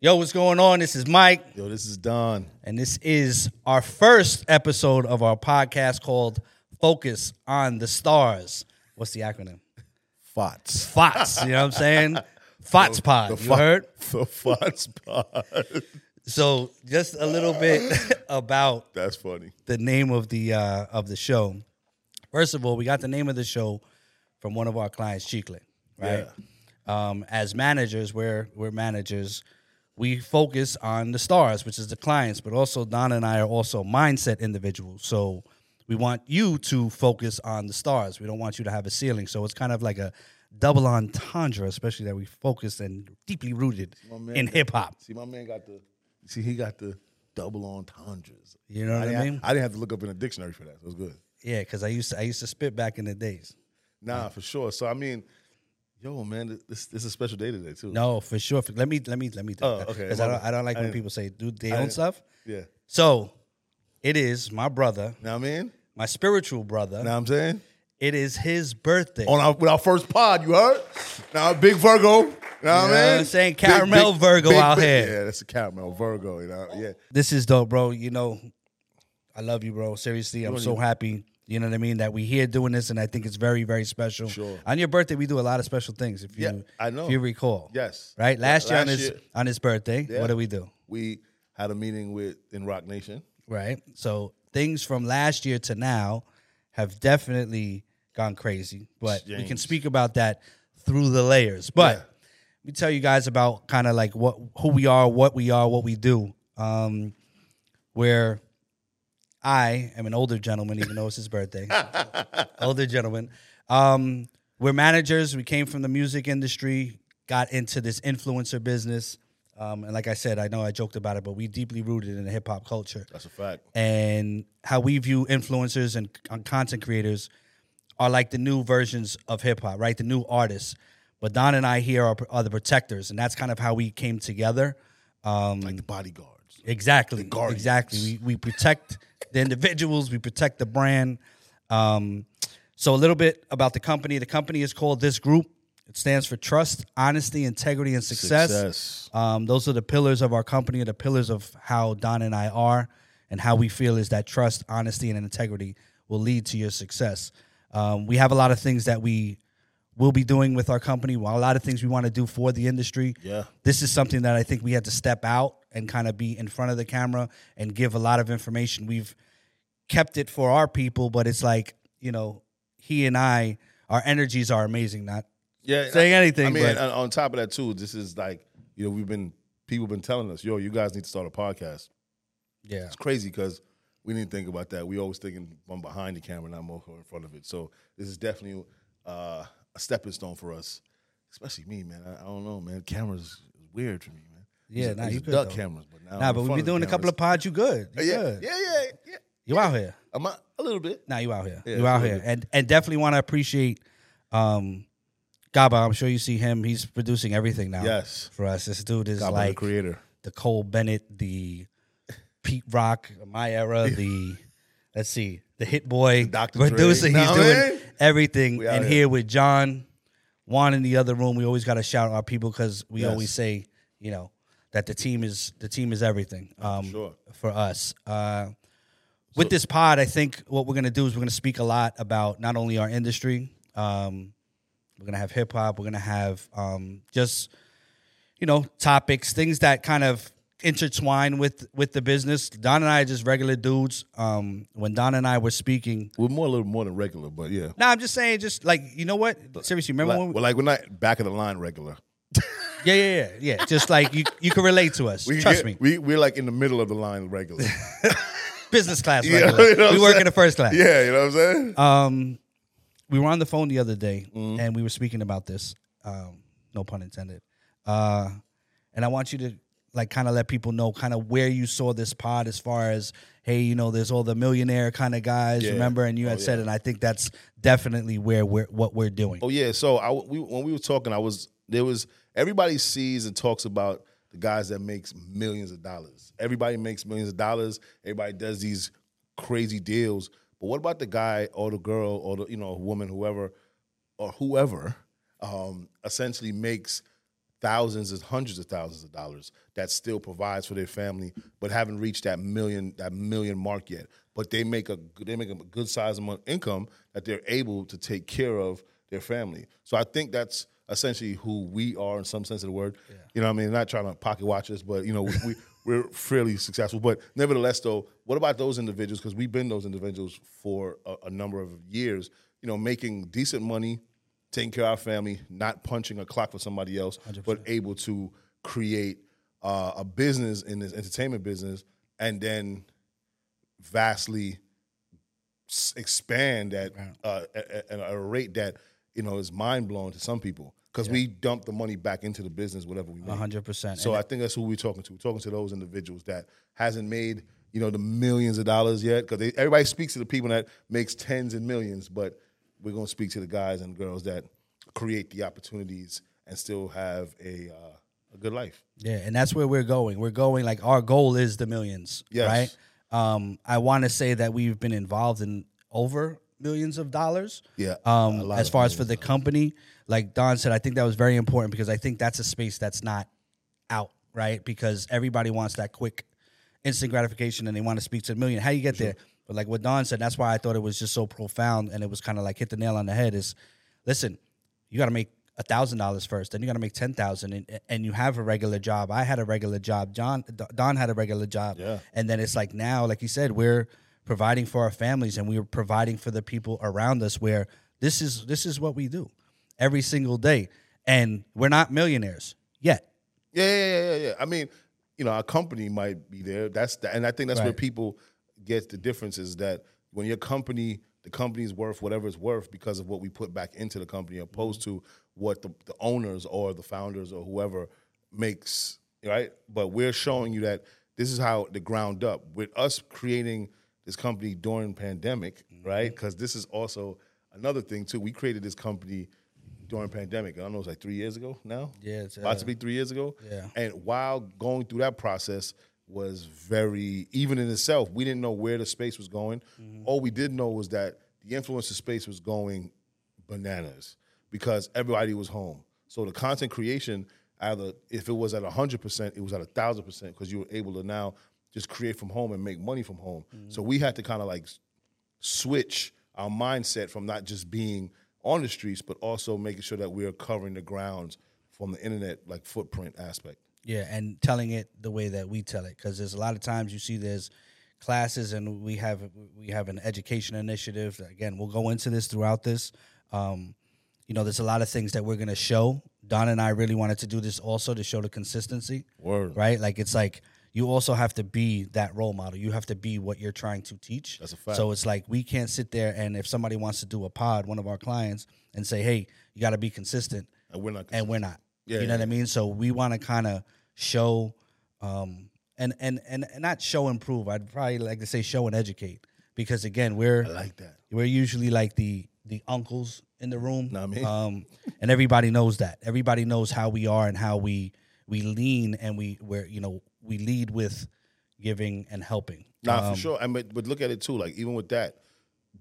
Yo, what's going on? This is Myq, Yo, this is Don. and this is our first episode of our podcast called Focus on the Stars. What's the acronym? Fots. FOTS. You know what I'm saying? FOTS Pod. The You Fo- heard? The Fots pod. So, just a little bit about That's funny. the name of the uh, of the show. First of all, we got the name of the show from one of our clients, Chiclet, right? Um, as managers, we're we're managers. We focus on the stars, which is the clients, but also Don and I are also mindset individuals. So we want you to focus on the stars. We don't want you to have a ceiling. So it's kind of like a double entendre, especially that we focus and deeply rooted in hip hop. See, my man got the. See, he got the double entendres. You know what I didn't- mean? I didn't have to look up in a dictionary for that. It was good. Yeah, because I used to I used to spit back in the days. Nah, for sure. So I mean, yo, man, this this is a special day today too. No, for sure. Let me let me let me do Oh, that. okay. Because I don't. I don't like I when people say do their own stuff. Yeah. So it is my brother, You Know what I mean? my spiritual brother. You know what I'm saying? It is his birthday. On our with our first pod, you heard? Now big Virgo. You know what I mean? I'm saying? Caramel Virgo out here. Yeah, that's a caramel Virgo. You know? Yeah. This is dope, bro. You know, I love you, bro. Seriously, I'm so happy. You know what I mean? That we here doing this, and I think it's very, very special. Sure. On your birthday, we do a lot of special things. If you, Yeah, I know. If you recall, Yes. right? Last year on his year- on his birthday, Yeah. what did we do? We had a meeting with in Roc Nation. right? So things from last year to now have definitely gone crazy, but we can speak about that through the layers. But Yeah. let me tell you guys about kind of like what who we are, what we are, what we do. Um, where I am an older gentleman, even though it's his birthday. older gentleman. Um, we're managers. We came from the music industry, got into this influencer business. Um, and like I said, I know I joked about it, but we deeply rooted in the hip hop culture That's a fact. and how we view influencers and, and content creators are like the new versions of hip hop, right? The new artists. But Don and I here are, are the protectors, and that's kind of how we came together. Um, Like the bodyguards. exactly, guardians. exactly. We we protect the individuals, we protect the brand. Um, so a little bit about the company. The company is called This Group. It stands for trust, honesty, integrity, and success. Success. Um, those are the pillars of our company, the pillars of how Don and I are, and how we feel is that trust, honesty, and integrity will lead to your success. Um, we have a lot of things that we will be doing with our company, a lot of things we want to do for the industry. Yeah. This is something that I think we had to step out and kind of be in front of the camera and give a lot of information. We've kept it for our people, but it's like, you know, he and I, our energies are amazing. Not Yeah. saying anything, I mean, but- on, top of that too, this is like you know we've been people been telling us, yo, you guys need to start a podcast. yeah. It's crazy because we didn't think about that. We always thinking from behind the camera, not more in front of it. So this is definitely uh, a stepping stone for us, especially me, man. I, I don't know, man. Cameras is weird for me. Yeah, nah, you good, duck though. cameras, but now Nah, but we be doing a couple of pods. You good? You yeah, good. yeah, yeah, yeah. You out here? I'm a, a little bit. Nah, you out here. Yeah, you out here, good. and and definitely want to appreciate um, Gaba. I'm sure you see him. He's producing everything now. Yes. for us. This dude is God, like the creator. the Cole Bennett, the Pete Rock, my era, the let's see, the Hit Boy Dr. Producer. He's doing mean? everything. And here. here with John, Juan in the other room, we always got to shout out our people because we Yes. always say, you know, that the team is the team is everything um, sure. for us. Uh, with this pod, I think what we're gonna do is we're gonna speak a lot about not only our industry. Um, we're gonna have hip hop. We're gonna have um, just you know topics, things that kind of intertwine with with the business. Don and I are just regular dudes. Um, when Don and I were speaking, We're more a little more than regular, but yeah. no, I'm just saying, just like you know what? Seriously, remember Like, when? We, well, like we're not back of the line regular. Yeah, yeah, yeah, yeah. Just like you, you can relate to us. We Trust get- me. We we're like in the middle of the line regular. Business class. Yeah, regular. you know we work saying? in the first class. yeah, you know what I'm saying? Um, we were on the phone the other day Mm-hmm. and we were speaking about this. Um, no pun intended. Uh, and I want you to like kind of let people know kind of where you saw this pod as far as hey, you know, there's all the millionaire kind of guys, Yeah. remember? And you had Oh, said, yeah. and I think that's definitely where we're what we're doing. Oh yeah, so I we, when we were talking, I was there was everybody sees and talks about the guys that makes millions of dollars. Everybody makes millions of dollars. Everybody does these crazy deals. But what about the guy or the girl or the you know woman, whoever or whoever, um, essentially makes thousands and hundreds of thousands of dollars that still provides for their family, but haven't reached that million that million mark yet. But they make a they make a good size amount of income that they're able to take care of their family. So I think that's essentially who we are in some sense of the word. Yeah. You know, what I mean, not trying to pocket watch us, but you know, we, we we're fairly successful. But nevertheless, though, what about those individuals? Because we've been those individuals for a, a number of years. You know, making decent money, taking care of our family, not punching a clock for somebody else, 100%. but able to create uh, a business in this entertainment business, and then vastly expand at, uh, at, at a rate that you know is mind blowing to some people because yeah. we dump the money back into the business, whatever we make. hundred percent. So and I think that's who we're talking to. We're talking to those individuals that hasn't made you know the millions of dollars yet because everybody speaks to the people that makes tens and millions, but we're going to speak to the guys and girls that create the opportunities and still have a uh, a good life. Yeah, and that's where we're going. We're going like our goal is the millions, yes. right? Um, I want to say that we've been involved in over millions of dollars. Yeah. Um, as far as for the company, like Don said, I think that was very important because I think that's a space that's not out, right? Because everybody wants that quick instant gratification and they want to speak to a million. How you get sure. there? But like what Don said, that's why I thought it was just so profound and it was kind of like hit the nail on the head is listen, you got to make a thousand dollars first, then you got to make ten thousand, and and you have a regular job. I had a regular job. John Don had a regular job, yeah. And then it's like now, like you said, we're providing for our families and we are providing for the people around us where this is this is what we do every single day and we're not millionaires yet yeah yeah yeah yeah i mean you know our company might be there that's the, and i think that's right. where people get the difference is that when your company the company's worth whatever it's worth because of what we put back into the company opposed to what the, the owners or the founders or whoever makes right but we're showing you that this is how the ground up with us creating this company during pandemic, mm-hmm. right? Because this is also another thing too. We created this company during pandemic. I don't know, it's like three years ago now. Yeah, it's about uh, to be three years ago. Yeah. And while going through that process was very even in itself, we didn't know where the space was going. Mm-hmm. All we did know was that the influencer space was going bananas because everybody was home. So the content creation, either if it was at hundred percent, it was at a thousand percent because you were able to now just create from home and make money from home. Mm-hmm. So we had to kind of like switch our mindset from not just being on the streets, but also making sure that we are covering the grounds from the internet like footprint aspect. Yeah, and telling it the way that we tell it, because there's a lot of times you see there's classes, and we have we have an education initiative. Again, we'll go into this throughout this. Um, you know, there's a lot of things that we're gonna show. Don and I really wanted to do this also to show the consistency. Word. Right? Like it's like you also have to be that role model. You have to be what you're trying to teach. That's a fact. So it's like we can't sit there and if somebody wants to do a pod, one of our clients, and say, "Hey, you got to be consistent," and we're not, consistent. and we're not. Yeah, you know yeah. what I mean. So we want to kind of show, um, and and and and not show and prove. I'd probably like to say show and educate because again, we're I like that. We're usually like the the uncles in the room. I mean? um, and everybody knows that. Everybody knows how we are and how we we lean and we we're you know we lead with giving and helping. Nah, um, for sure. I mean, but look at it too. Like even with that,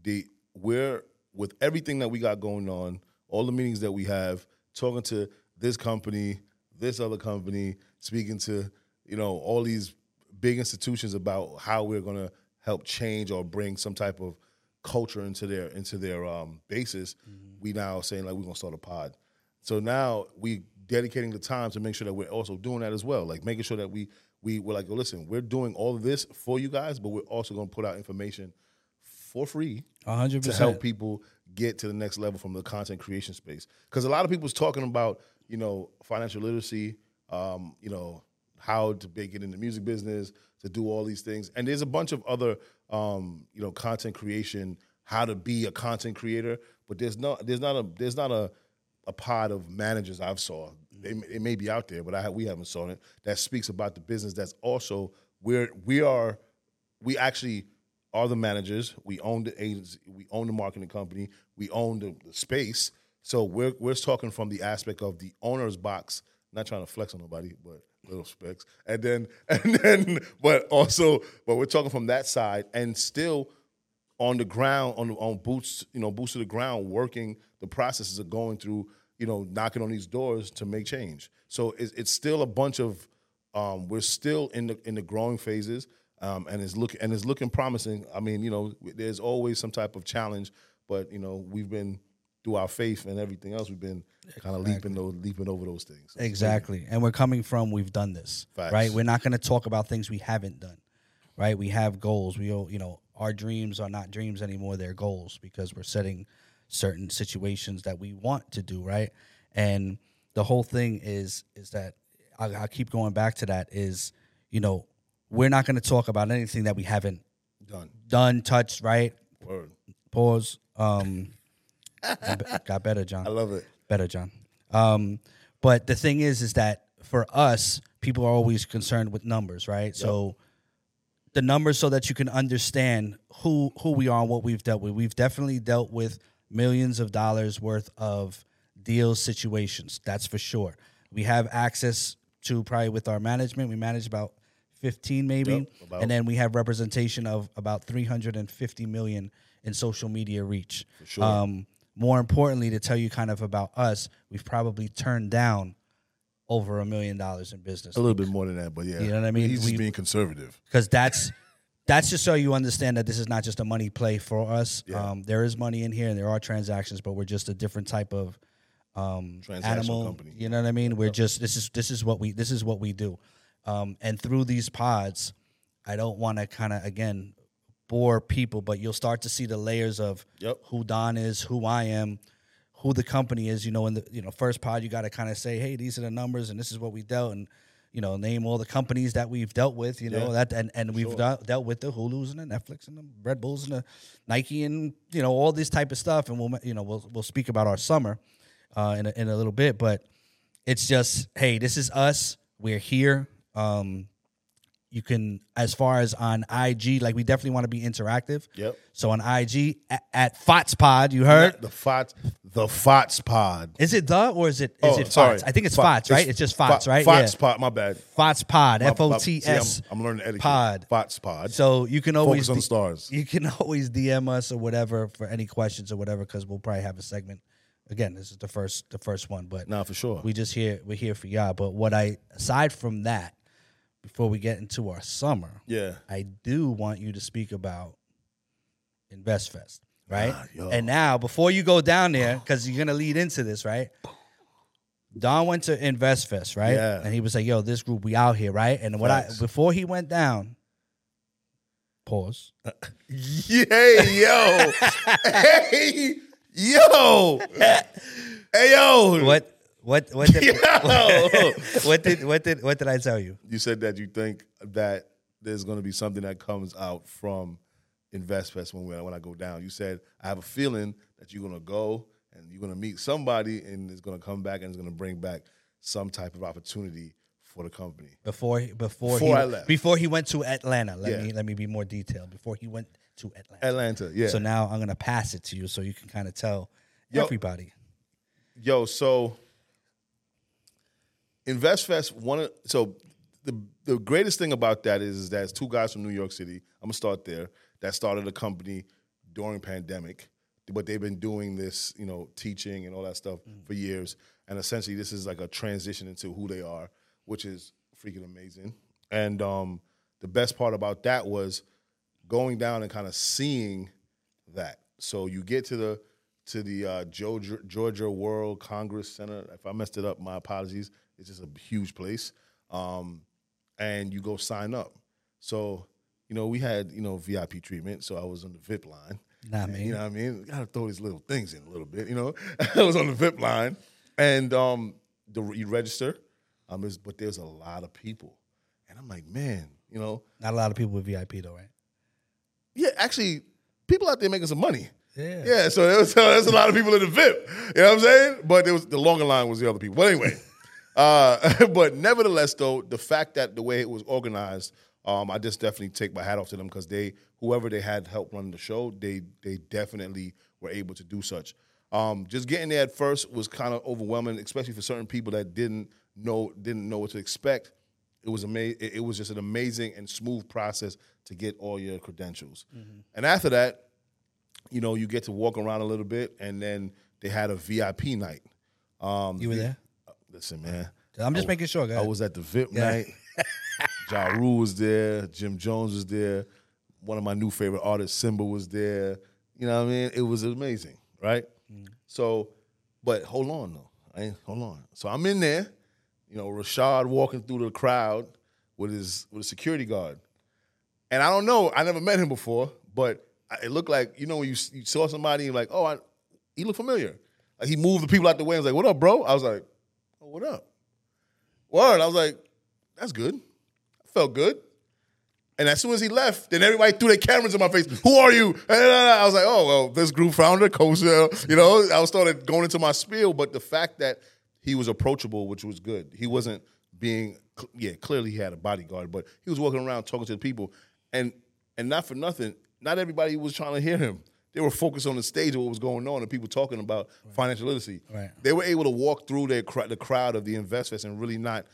the we're with everything that we got going on, all the meetings that we have, talking to this company, this other company, speaking to you know all these big institutions about how we're going to help change or bring some type of culture into their into their um, basis. Mm-hmm. We now saying like we're going to start a pod. So now we dedicating the time to make sure that we're also doing that as well, like making sure that we we were like, listen, we're doing all of this for you guys, but we're also going to put out information for free 100%. to help people get to the next level from the content creation space. Because a lot of people's talking about, you know, financial literacy, um, you know, how to make it in the music business, to do all these things, and there's a bunch of other, um, you know, content creation, how to be a content creator. But there's not, there's not a, there's not a, a pod of managers I've saw it mm-hmm. may be out there, but I we haven't saw it. That speaks about the business. That's also where we are. We actually are the managers. We own the agency. We own the marketing company. We own the, the space. So we're we're talking from the aspect of the owner's box. Not trying to flex on nobody, but little specs. And then and then, but also, but we're talking from that side, and still on the ground, on on boots, you know, boots to the ground, working the processes of going through you know, knocking on these doors to make change. So it's, it's still a bunch of, um, we're still in the in the growing phases, um, and it's look and it's looking promising. I mean, you know, there's always some type of challenge, but you know, we've been through our faith and everything else, we've been kind of leaping those leaping over those things. So Exactly. And we're coming from we've done this. Facts. Right? We're not going to talk about things we haven't done. Right? We have goals. We all, you know, our dreams are not dreams anymore, they're goals because we're setting certain situations that we want to do, right? And the whole thing is is that I, I keep going back to that is, you know, we're not going to talk about anything that we haven't done. done, touched, right? Word. Pause. Um got better, John I love it. better, John. Um, but the thing is, is that for us, people are always concerned with numbers, right? So the numbers, so that you can understand who who we are and what we've dealt with. We've definitely dealt with millions of dollars worth of deals, situations. That's for sure. We have access to probably with our management. We manage about fifteen, maybe, Yep, and then we have representation of about three hundred and fifty million in social media reach. sure. Um, more importantly, to tell you kind of about us, we've probably turned down over a million dollars in business A little bit more than that, but yeah. You know what I mean? He's We- being conservative. because that's that's just so you understand that this is not just a money play for us. Yeah. Um, there is money in here and there are transactions, but we're just a different type of um, animal. company. You know what I mean? We're just this is this is what we this is what we do, um, and through these pods, I don't want to kind of again bore people, but you'll start to see the layers of Yep. who Don is, who I am, who the company is. You know, in the you know first pod, you got to kind of say, hey, these are the numbers, and this is what we dealt, and you know, name all the companies that we've dealt with. You know Yeah. that, and and we've dealt, dealt with the Hulu's and the Netflix and the Red Bulls and the Nike and you know all this type of stuff, and we'll you know we'll we'll speak about our summer uh, in a, in a little bit, but it's just hey, this is us. We're here. Um, you can, as far as on IG, like we definitely want to be interactive. Yep. So on IG at, at FOTSPod, you heard? The FOTS, the FOTS pod. Is it the or is it is oh, it sorry. FOTS? I think it's Fo- FOTS, right? It's just FOTS, Fo- right? FOTS yeah. pod, my bad. FOTSPod, My- F O T see, I'm- learning etiquette. Pod. FOTS pod. So you can always Focus on D- stars. You can always DM us or whatever for any questions or whatever because we'll probably have a segment. Again, this is the first the first one, but Nah, for sure. we just here we're here for y'all. But what I aside from that, before we get into our summer, yeah. I do want you to speak about InvestFest, right? Ah, and now, before you go down there, because you're gonna lead into this, right? Don went to InvestFest, right? Yeah. And he was like, "Yo, this group, we out here, right?" And what Facts. I before he went down, pause. Yeah, yo. hey, yo. hey, yo. What? What? What did? What did? What did? What did I tell you? You said that you think that there's going to be something that comes out from InvestFest when we, when I go down. You said I have a feeling that you're going to go and you're going to meet somebody and it's going to come back and it's going to bring back some type of opportunity for the company. Before he- before, Before he I left. before he went to Atlanta. Let Yeah. me let me be more detailed. Before he went to Atlanta. Atlanta, yeah. So now I'm gonna pass it to you so you can kind of tell Yo. everybody. Yo, so InvestFest, one of so the the greatest thing about that is, is that it's two guys from New York City. I'm gonna start there. That started a company during pandemic, but they've been doing this, you know, teaching and all that stuff for years. And essentially, this is like a transition into who they are, which is freaking amazing. And um, the best part about that was going down and kind of seeing that. So you get to the to the uh, Georgia, Georgia World Congress Center. If I messed it up, my apologies. It's just a huge place, um, and you go sign up. So you know we had you know VIP treatment. So I was on the VIP line. Nah, And, man. You know what I mean? Got to throw these little things in a little bit. You know, I was on the VIP line, and um, the you register, um, there's- but there's a lot of people, and I'm like, man, you know, Not a lot of people with VIP though, right? yeah, actually, people out there making some money. Yeah. Yeah, so there was, so there's a lot of people in the VIP. You know what I'm saying? But it was the longer line was the other people. But anyway, uh, but nevertheless, though, the fact that the way it was organized, um, I just definitely take my hat off to them because they, whoever they had help run the show, they they definitely were able to do such. Um, just getting there at first was kind of overwhelming, especially for certain people that didn't know didn't know what to expect. It was amazing. It was just an amazing and smooth process to get all your credentials. And after that, you know, you get to walk around a little bit, and then they had a VIP night. Um, You were there? Listen, man. I'm just I- making sure, guys. I was at the VIP Yeah. night. Ja Rule was there. Jim Jones was there. One of my new favorite artists, Simba, was there. You know what I mean? It was amazing, right? Mm. So, but hold on though. I ain't, hold on. So I'm in there. You know, Rashad walking through the crowd with his with a security guard, and I don't know. I never met him before, but it looked like you know when you, you saw somebody and like, oh, I, he looked familiar. Like he moved the people out the way. and was like, "What up, bro?" I was like, "Oh, what up?" Word. I was like, "That's good." I felt good. And as soon as he left, then everybody threw their cameras in my face. Who are you? I was like, oh well, this group founder, coach. You know, I was started going into my spiel, but the fact that he was approachable, which was good. He wasn't being, yeah, clearly he had a bodyguard, but he was walking around talking to the people, and and not for nothing, not everybody was trying to hear him. They were focused on the stage of what was going on and people talking about financial literacy. Right. They were able to walk through their the crowd of the investors and really not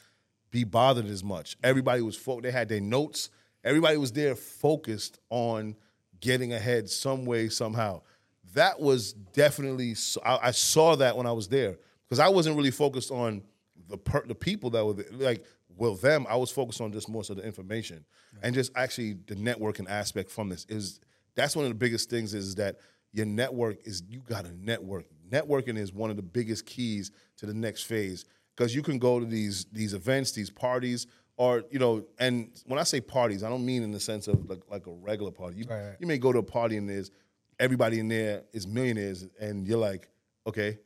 be bothered as much. Everybody was fo- they had their notes. Everybody was there focused on getting ahead some way somehow. That was definitely I, I saw that when I was there because I wasn't really focused on the per, the people that were there. like well them. I was focused on just more so the information and just actually the networking aspect from this is that's one of the biggest things is that your network is you got to network. Networking is one of the biggest keys to the next phase because you can go to these these events, these parties, or you know, and when I say parties, I don't mean in the sense of like, like a regular party. You, Right, you may go to a party and there's everybody in there is millionaires, and you're like, okay,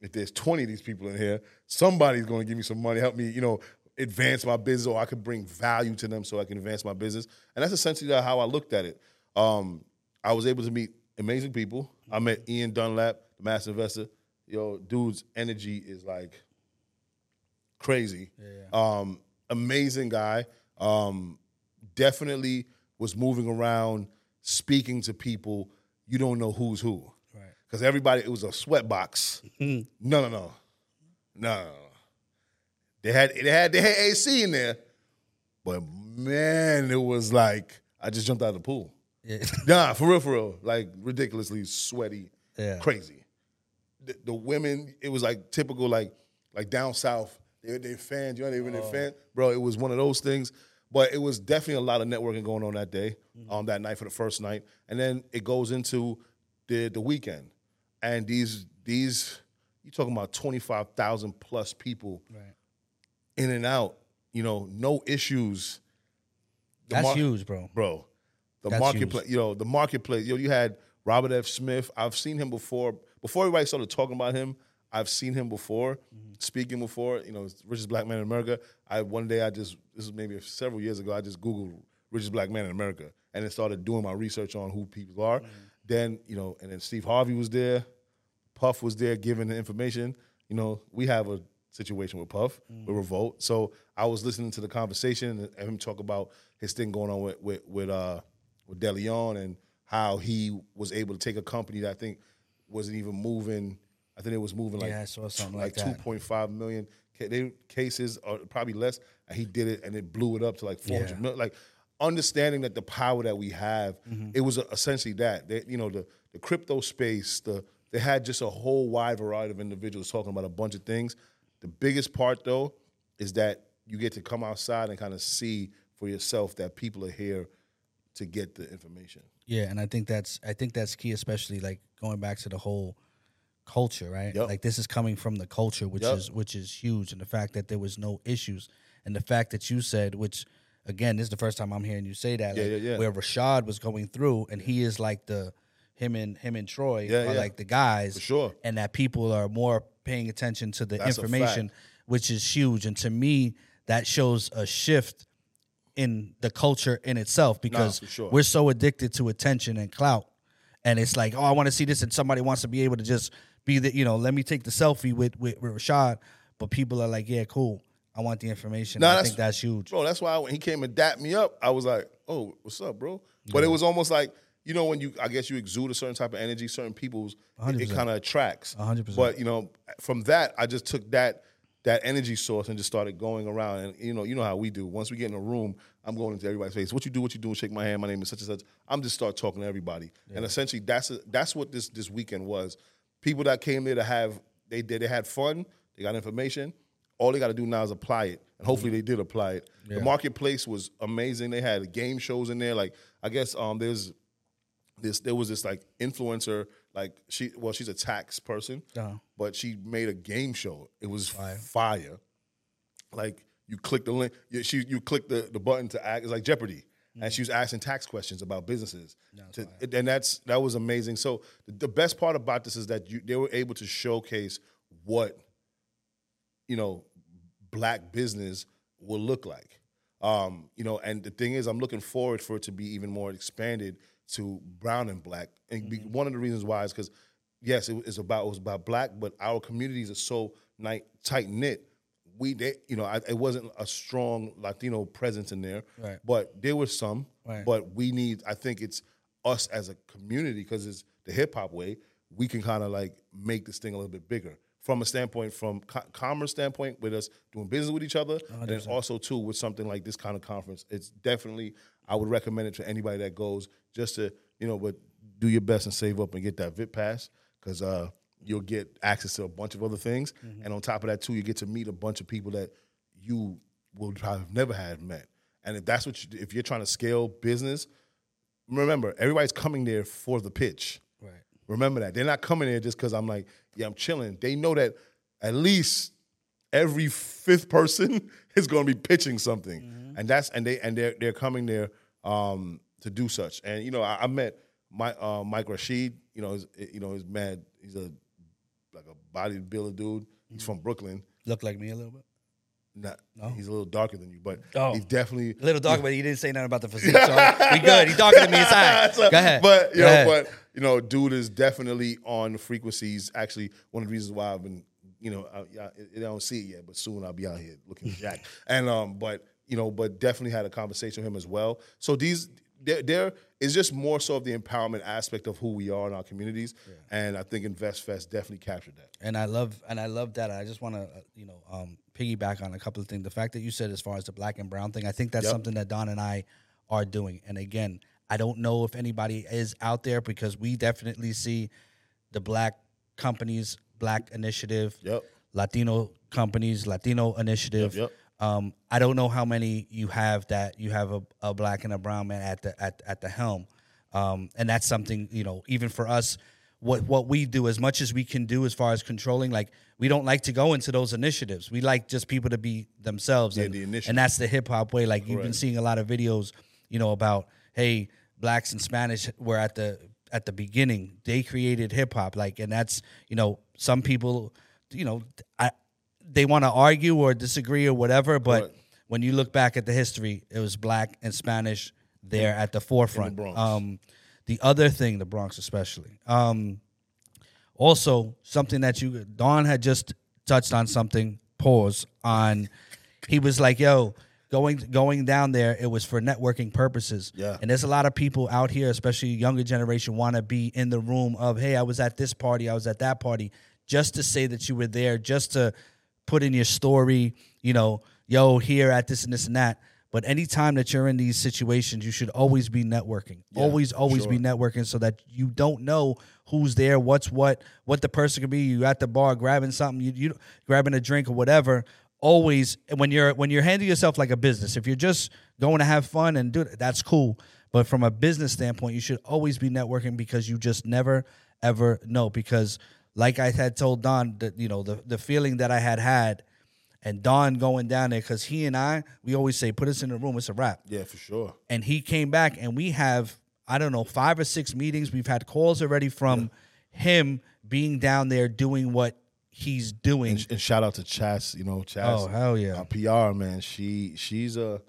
if there's 20 of these people in here, somebody's going to give me some money, help me, you know, advance my business, or I could bring value to them so I can advance my business. And that's essentially how I looked at it. Um, I was able to meet amazing people. I met Ian Dunlap, the master investor. Yo, dude's energy is like crazy. Um, amazing guy. Um, definitely was moving around, speaking to people. You don't know who's who. Right. Because everybody, it was a sweat box. no, no, no. No, no, no. They had they had they had AC in there, but man, it was like I just jumped out of the pool. Yeah. Nah, for real, for real. Like ridiculously sweaty, Yeah. crazy. The, the women, it was like typical, like like down south. They they fans, you know, they were Oh. their fan, bro. It was one of those things. But it was definitely a lot of networking going on that day, Mm-hmm. on that night for the first night, and then it goes into the the weekend, and these these you talking about twenty five thousand plus people Right. in and out. You know, no issues. The That's mar- huge, bro. bro. The That's marketplace, you know, the marketplace. You know, you had Robert F. Smith. I've seen him before. Before everybody started talking about him, I've seen him before, mm-hmm. speaking before. You know, richest black man in America. I one day I just this was maybe several years ago. I just googled richest black man in America and then started doing my research on who people are. Mm-hmm. Then you know, and then Steve Harvey was there. Puff was there giving the information. You know, we have a situation with Puff, mm-hmm. with Revolt. So I was listening to the conversation and him talk about his thing going on with with with uh with DeLeon and how he was able to take a company that I think wasn't even moving. I think it was moving like Yeah, I saw something like like two point five million they, cases or probably less. And he did it and it blew it up to like four hundred Yeah. million. Like understanding that the power that we have, Mm-hmm. it was essentially that. They, you know, the the crypto space, the they had just a whole wide variety of individuals talking about a bunch of things. The biggest part though is that you get to come outside and kind of see for yourself that people are here to get the information. Yeah, and I think that's I think that's key, especially like going back to the whole culture, right? Yep. Like this is coming from the culture, which Yep. is which is huge, and the fact that there was no issues, and the fact that you said, which again, this is the first time I'm hearing you say that, Yeah, like, yeah, yeah. where Rashad was going through, and he is like the him and him and Troy Yeah, are like the guys, For sure. and that people are more paying attention to the That's information, which is huge, and to me, that shows a shift in the culture in itself because for sure. we're so addicted to attention and clout. And it's like, oh, I want to see this, and somebody wants to be able to just be the, you know, let me take the selfie with with, with Rashad. But people are like, yeah, cool. I want the information. Nah, I that's- think that's huge. Bro, that's why when he came and dapped me up, I was like, "Oh, what's up, bro?" But it was almost like you know when you, I guess you exude a certain type of energy, certain people's, it, 100%. kind of attracts. 100%. But you know, from that, I just took that that energy source and just started going around. And you know, you know how we do. Once we get in a room, I'm going into everybody's face. What you do? What you do? Shake my hand. My name is such and such. I'm just start talking to everybody. And essentially, that's that's what this this weekend was. People that came there to have they did they had fun. They got information. All they got to do now is apply it, and hopefully they did apply it. The marketplace was amazing. They had game shows in there. Like I guess um, there's this there was this like influencer like she well she's a tax person Uh-huh. But she made a game show. It was fire, like you click the link you, she you click the, the button to act it's like jeopardy. And she was asking tax questions about businesses to, and that's that was amazing. So the, the best part about this is that you they were able to showcase what you know black business will look like. Um, you know, and the thing is, I'm looking forward for it to be even more expanded to brown and black. And be, one of the reasons why is because yes, it was about it was about black, but our communities are so tight knit. We, they, you know, I, it wasn't a strong Latino presence in there, Right. but there was some. Right. But we need, I think it's us as a community because it's the hip hop way. We can kind of like make this thing a little bit bigger from a standpoint, from co- commerce standpoint, with us doing business with each other, and then also too with something like this kind of conference. It's definitely I would recommend it to anybody that goes just to you know, but do your best and save up and get that VIP pass because uh, you'll get access to a bunch of other things, and on top of that too, you get to meet a bunch of people that you will have never had met. And if that's what you, if you're trying to scale business, remember everybody's coming there for the pitch. Right. Remember that they're not coming there just because I'm like, yeah, I'm chilling. They know that at least every fifth person is going to be pitching something, and that's and they and they're they're coming there um, to do such. And you know, I, I met my uh, Mike Rashid. You know, is you know, he's mad. He's a like a bodybuilder dude. He's from Brooklyn. Look like me a little bit. Not, no. he's a little darker than you, but Oh. he's definitely A little dark, but he didn't say nothing about the physique. So we good. He darker than me inside. So- Go ahead. But you Go know, ahead. but you know, dude is definitely on the frequencies. Actually, one of the reasons why I've been, you know, I, I, I don't see it yet, but soon I'll be out here looking jacked. And um, but you know, but definitely had a conversation with him as well. So these. There, there is just more so of the empowerment aspect of who we are in our communities, and I think InvestFest definitely captured that. and I love and I love that. I just want to uh, you know um, piggyback on a couple of things. The fact that you said as far as the black and brown thing, I think that's Yep. something that Don and I are doing. And again, I don't know if anybody is out there because we definitely see the black companies, black initiative, Yep. Latino companies, Latino initiative. Yep. Um, I don't know how many you have that you have a, a black and a brown man at the at, at the helm, um, and that's something you know even for us. What what we do as much as we can do as far as controlling, like we don't like to go into those initiatives. We like just people to be themselves, Yeah, and, the and that's the hip hop way. Like you've been seeing a lot of videos, you know, about hey, blacks and Spanish were at the at the beginning. They created hip hop, like, and that's you know some people, you know, I they want to argue or disagree or whatever, but Correct. when you look back at the history, it was black and Spanish there at the forefront. Bronx. Um, the other thing, the Bronx especially. Um, also, something that you Don had just touched on something. Pause on. He was like, "Yo, going going down there, it was for networking purposes." Yeah. And there's a lot of people out here, especially younger generation, want to be in the room of, "Hey, I was at this party, I was at that party," just to say that you were there, just to put in your story, you know, "Yo, here at this and this and that." But anytime that you're in these situations, you should always be networking. always, always be networking so that you don't know who's there, what's what, what the person could be. You at the bar grabbing something, you, you grabbing a drink or whatever. Always when you're when you're handling yourself like a business, if you're just going to have fun and do it, that's cool. But from a business standpoint, you should always be networking because you just never ever know. Because like I had told Don, that you know the the feeling that I had had, and Don going down there because he and I, we always say, put us in the room, it's a wrap Yeah, for sure. and he came back and we have i don't know five or six meetings we've had calls already from him being down there doing what he's doing And, and shout out to Chas, you know, Chas. Oh, hell yeah. Uh, Our PR man, she she's a,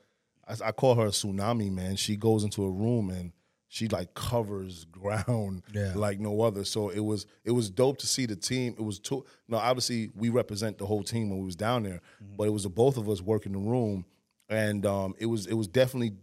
I, I call her a tsunami man. She goes into a room and she like covers ground Yeah. like no other. So it was it was dope to see the team. It was two. No, obviously we represent the whole team when we was down there, Mm-hmm. but it was the both of us working the room, and um, it was it was definitely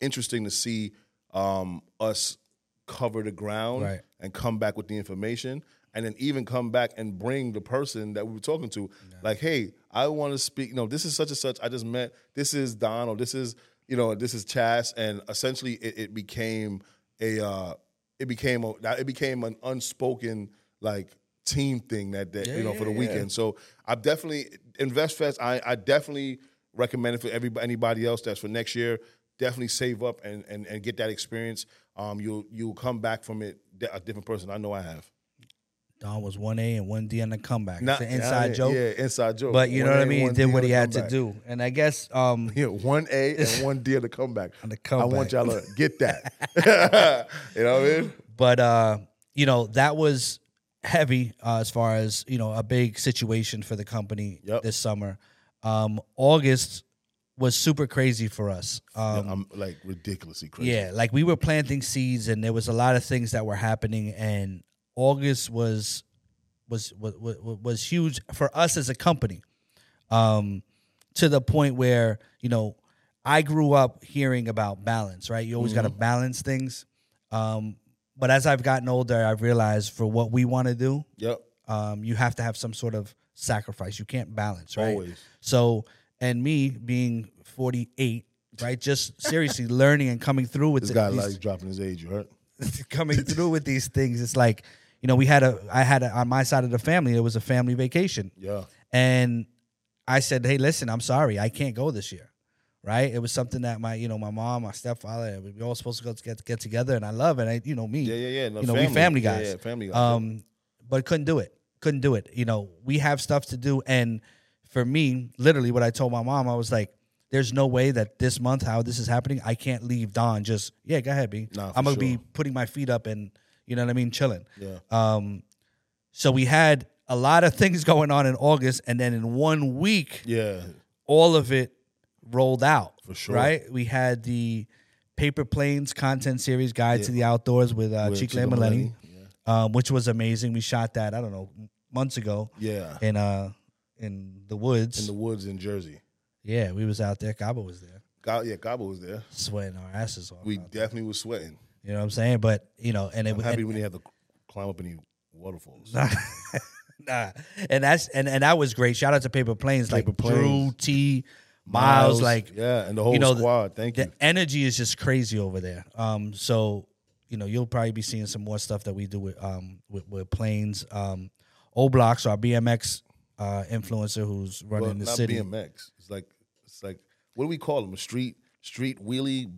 interesting to see um, us cover the ground Right. and come back with the information and then even come back and bring the person that we were talking to like hey i want to speak no this is such and such i just met this is don or this is you know this is chas and essentially it, it became a uh it became a it became an unspoken like team thing that, that you know for the yeah, weekend. So I definitely Invest Fest. I, I definitely recommend it for everybody anybody else that's for next year. Definitely save up and and, and get that experience. Um, you'll you'll come back from it a different person. I know I have. Don was one A and one D on the comeback. Not- it's an inside yeah, joke. Yeah, inside joke. But you know what I mean? did what he had to do. And I guess um Yeah, one A and one D on the comeback. On the comeback, I want y'all to get that. you know what I mean? but uh you know that was heavy uh, as far as you know a big situation for the company Yep. this summer um august was super crazy for us um I'm like ridiculously crazy. yeah like we were planting seeds and there was a lot of things that were happening and august was was was was, huge for us as a company um to the point where you know I grew up hearing about balance, right? You always got to balance things. Um, but as I've gotten older, I've realized for what we want to do, Yep. um, you have to have some sort of sacrifice. You can't balance, right? Always. So, and me being 48, right? Just seriously learning and coming through with This the- guy these- like dropping his age. You heard? coming through with these things. It's like, you know, we had a, I had a, on my side of the family, it was a family vacation. Yeah. And I said, "Hey, listen, I'm sorry, I can't go this year." Right? It was something that my, you know, my mom, my stepfather, we were all supposed to go to get get together, and I love it. I, you know, me, Yeah, yeah, yeah. No, you know, we family Yeah, guys, Yeah, family guys. um, but couldn't do it. Couldn't do it. You know, we have stuff to do, and for me, literally, what I told my mom, I was like, "There's no way that this month, how this is happening, I can't leave Don. Just yeah, go ahead, B. Nah, I'm gonna be putting my feet up and you know what I mean, chilling. Yeah. Um, so we had a lot of things going on in August, and then in one week, yeah. all of it rolled out. For sure. right? We had the Paper Planes content series, Guide to the Outdoors, with uh, With Chicle Chico and Millennium, Millennium, um, which was amazing. We shot that I don't know months ago Yeah. in uh in the woods. In the woods in Jersey. Yeah, we was out there. Gabo was there, Ga- yeah, Gabo was there. sweating our asses off. We out there. definitely was sweating. you know what I'm saying? But you know, and it I'm was happy we didn't have to climb up any waterfalls. nah. And that's and, and that was great. Shout out to Paper Planes, like Paper Drew Planes. T, Miles, like yeah, and the whole you know, the- squad. Thank the you. The energy is just crazy over there. Um, so you know, you'll probably be seeing some more stuff that we do with um with, with planes. Um, O Blocks, our BMX uh, influencer who's running Well, the city. BMX. It's like it's like what do we call them? A street street wheelie.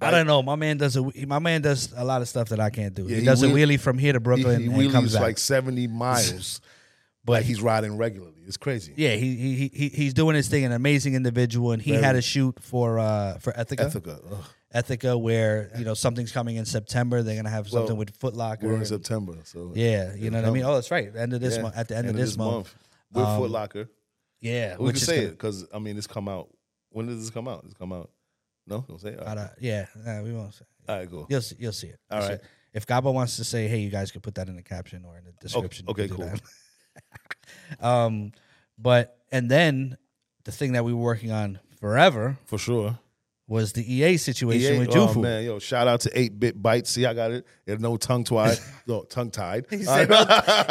I don't know. My man does a my man does a lot of stuff that I can't do. Yeah, he, he does a wheelie from here to He, Brooklyn he comes wheelies back. like seventy miles, but but he's riding regularly. It's crazy. yeah, he, he he he's doing his thing. An amazing individual, and he Very. had a shoot for uh for Ethika. Ethika. Ugh. Ethika, where you know something's coming in September. They're gonna have something Well, with Footlocker. We're in September, so Yeah, you know what I mean. Oh, that's right. End of this Yeah, month. At the end, of this, month. with Um, Foot Locker. Yeah, We can say gonna- it because I mean, this come out. When does this come out? This come out? No, don't say it. All I right, don't- yeah, nah, we won't say. It. All right cool. You'll see. You'll see it. All You'll see right. it. If Gabo wants to say, "Hey, you guys could put that in the caption or in the description," you okay, cool. um, but and then the thing that we were working on forever For sure. was the EA situation EA with oh, man, yo, shout out to Eight Bit Bites. See, I got it. There's no tongue tied. no tongue tied. He said, no,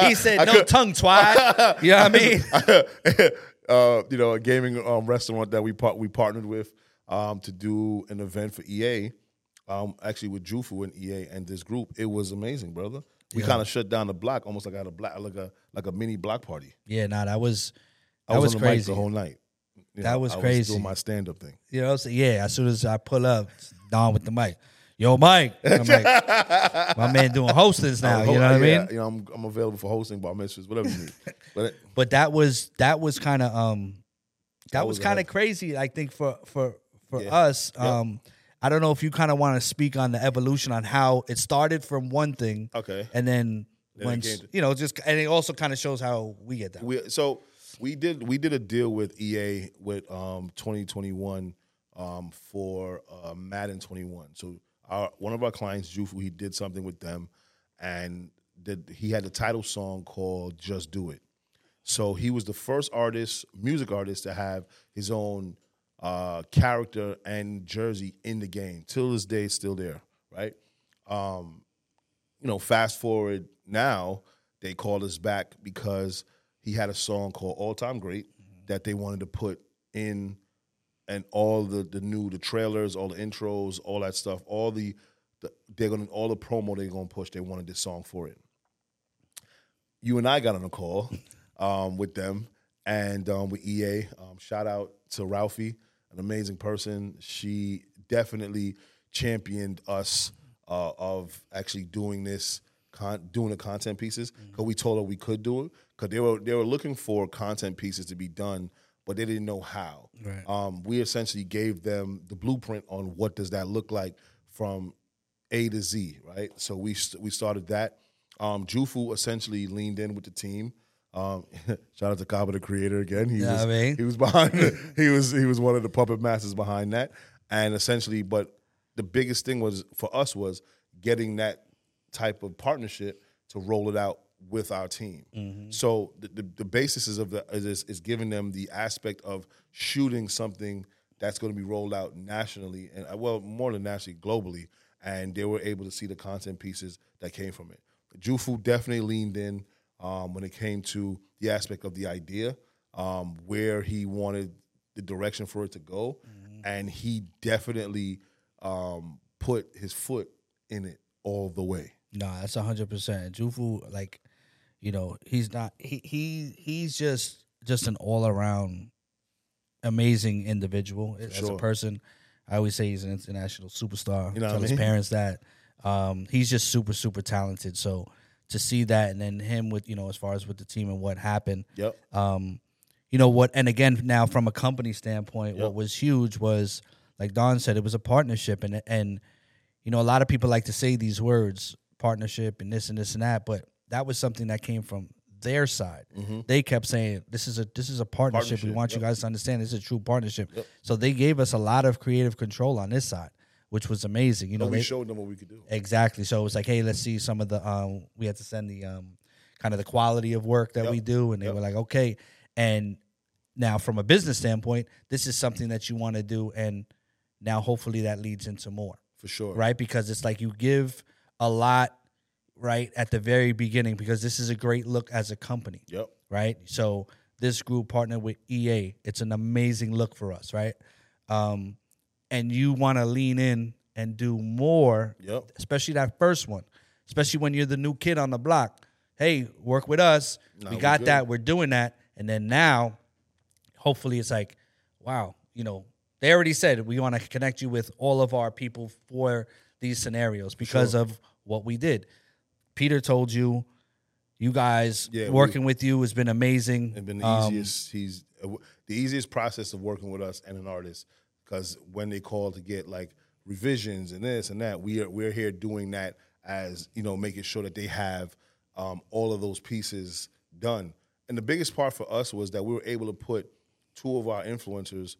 he said, no tongue twat. You know what I mean? Uh, you know, a gaming um, restaurant that we part we partnered with um, to do an event for EA. Um, actually with Jufu and EA and this group, it was amazing, brother. We Yeah. kind of shut down the block, almost like at a black, like a like a mini block party. Yeah, nah, that was I that was, was, on the mic crazy. the whole night. You That was I crazy. Was doing my stand up thing. You know what I'm saying? Yeah, as soon as I pull up, it's Don with the mic. Yo, Myq. I'm like, my man doing hostings now. You know what I mean? You know, I'm I'm available for hosting bar mitzvahs, whatever you need. But it- But that was that was kind of um that, That was, was kind of crazy. I think for for for Yeah. us. Yep. Um, I don't know if you kind of want to speak on the evolution on how it started from one thing, okay. and then Then it once came to- you know, just and it also kind of shows how we get that. We so we did we did a deal with EA with um 2021 um for uh, Madden 21. So our one of our clients, Jufu, he did something with them, and did he had a title song called "Just Do It." So he was the first artist, music artist, to have his own uh, character and jersey in the game. Till this day, it's still there, right? Um, you know, fast forward now, they called us back because he had a song called All Time Great that they wanted to put in and all the the new the trailers, all the intros, all that stuff, all the, the they're gonna all the promo they're gonna push, they wanted this song for it. you and I got on a call um, with them and um, with EA. Um, shout out to Ralphie, an amazing person. She definitely championed us uh, of actually doing this, con- doing the content pieces because we told her we could do it because they were they were looking for content pieces to be done, but they didn't know how. Right. Um, we essentially gave them the blueprint on what does that look like from A to Z, right? So we we started that. Um, Jufu essentially leaned in with the team. Um, shout out to Gabo, the creator, again. He Yeah, was I mean. he was behind. the- he was he was one of the puppet masters behind that, and essentially, but the biggest thing was for us was getting that type of partnership to roll it out with our team. Mm-hmm. So the, the the basis is of the is, is giving them the aspect of shooting something that's going to be rolled out nationally and uh, well more than nationally globally, and they were able to see the content pieces that came from it. Jufu definitely leaned in um, when it came to the aspect of the idea, um, where he wanted the direction for it to go, and he definitely um, put his foot in it all the way. Nah, that's hundred percent. Jufu, like, you know, he's not. He he he's just just an all around amazing individual as a person. I always say he's an international superstar. You know Tell I his mean? parents that. Um, he's just super super talented. So to see that, and then him with you know as far as with the team and what happened. Yep. Um, you know what? And again, now from a company standpoint, Yep. what was huge was like Don said, it was a partnership, and and you know a lot of people like to say these words, partnership and this and this and that, but that was something that came from their side. They kept saying this is a this is a partnership. We Mm-hmm. Partnership, want you guys to understand this is a true partnership. Yep. So they gave us a lot of creative control on this side, which was amazing. You know, But we they- showed them what we could do. Exactly. So it was like, hey, let's see some of the. Um, we had to send the um, kind of the quality of work that Yep. we do, and they Yep. were like, okay. And now, from a business standpoint, this is something that you want to do, and now hopefully that leads into more, For sure. right? Because it's like you give a lot, right, at the very beginning, because this is a great look as a company Yep. right? So this group partnered with EA. It's an amazing look for us, right? Um, and you want to lean in and do more, Yep. especially that first one, especially when you're the new kid on the block. Hey, work with us. Nah, we we got good. that. We're doing that. And then now, hopefully, it's like, wow, you know, they already said we want to connect you with all of our people for these scenarios because of what we did. Peter told you, you guys Yeah, we- working with you has been amazing. and been the Um, easiest. he's uh, the easiest process of working with us and an artist because when they call to get like revisions and this and that, we are we're here doing that as you know, making sure that they have um, all of those pieces done. And the biggest part for us was that we were able to put two of our influencers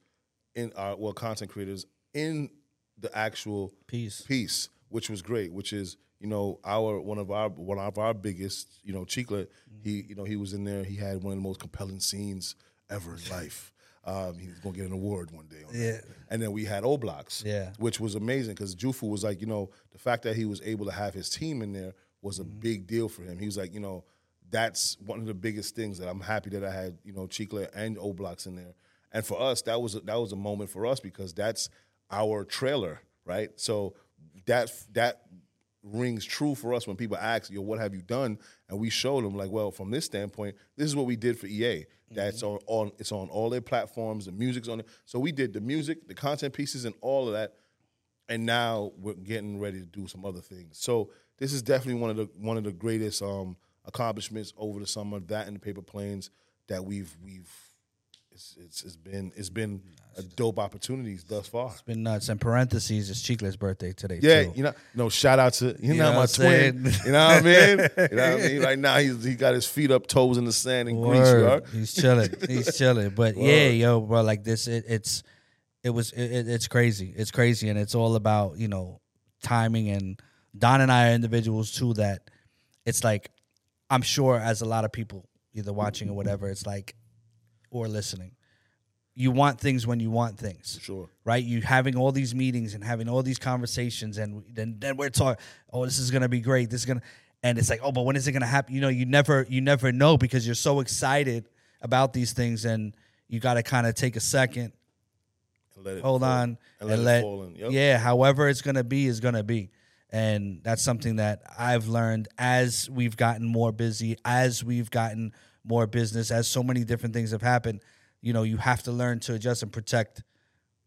in our well content creators in the actual Piece. piece, which was great. Which is you know our one of our one of our biggest you know Chiclet. He you know he was in there. He had one of the most compelling scenes ever in life. Um, he was gonna get an award one day. On Yeah. that. And then we had O Blocks. Yeah. Which was amazing because Jufu was like you know the fact that he was able to have his team in there was a big deal for him. He was like you know that's one of the biggest things that I'm happy that I had you know Chiclet and O Blocks in there. And for us, that was a, that was a moment for us because that's our trailer, right? So that that rings true for us when people ask, "Yo, what have you done?" And we show them like, "Well, from this standpoint, this is what we did for EA. That's on, on it's on all their platforms. The music's on it. So we did the music, the content pieces, and all of that. And now we're getting ready to do some other things. So this is definitely one of the one of the greatest um, accomplishments over the summer. That and the paper planes that we've we've it's, it's, it's been it's been a dope opportunities thus far. It's been nuts. And parentheses, it's Chiclet's birthday today. Yeah, too. you know, no shout out to you, know know, my twin. You know what I mean? You know what I mean? Right now he's he got his feet up, toes in the sand in Greece. You Word. heard? He's chilling. He's chilling. But yeah, yo, bro, like this, it, it's it was it- it's crazy. It's crazy, and it's all about you know timing. And Don and I are individuals too. That it's like I'm sure as a lot of people either watching or whatever, it's like or listening. You want things when you want things Sure. right? You having all these meetings and having all these conversations, and then then we're talking. Oh, this is gonna be great. This is gonna, and it's like, oh, but when is it gonna happen? You know, you never you never know because you're so excited about these things, and you got to kind of take a second, And let it hold fall- on, and let it fall in. Yep. yeah. However, it's gonna be is gonna be, And that's something that I've learned as we've gotten more busy, as we've gotten more business, as so many different things have happened. You know, you have to learn to adjust and protect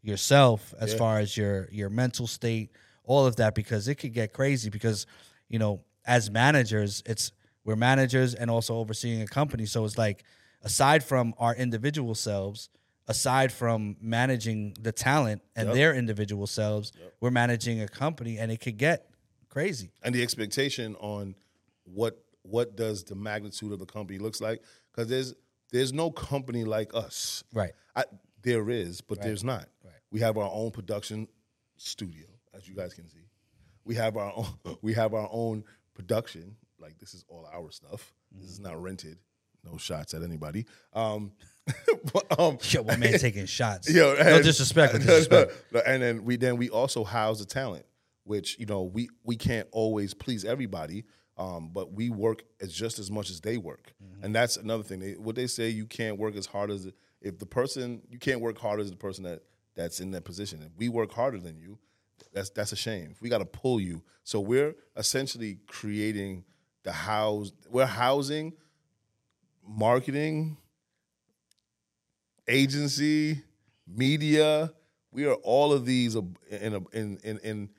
yourself as Yeah. far as your your mental state, all of that, because it could get crazy. Because you know, as managers, it's we're managers and also overseeing a company, so it's like aside from our individual selves, aside from managing the talent and Yep. their individual selves, we're managing a company, and it could get crazy. and the expectation on what what does the magnitude of the company looks like because there's there's no company like us Right. I, there is but there's not Right. we have our own production studio as you guys can see we have our own we have our own production like this is all our stuff this is not rented no shots at anybody um but, um Yo, my man taking shots. Yo, no and- disrespect, but disrespect. and then we then we also house the talent, which you know we we can't always please everybody, um, but we work as just as much as they work, Mm-hmm. and that's another thing. They, what they say, you can't work as hard as if the person you can't work harder as the person that that's in that position. If we work harder than you, that's that's a shame. If We got to pull you. So we're essentially creating the house. We're housing, marketing agency, media. We are all of these in a, in in in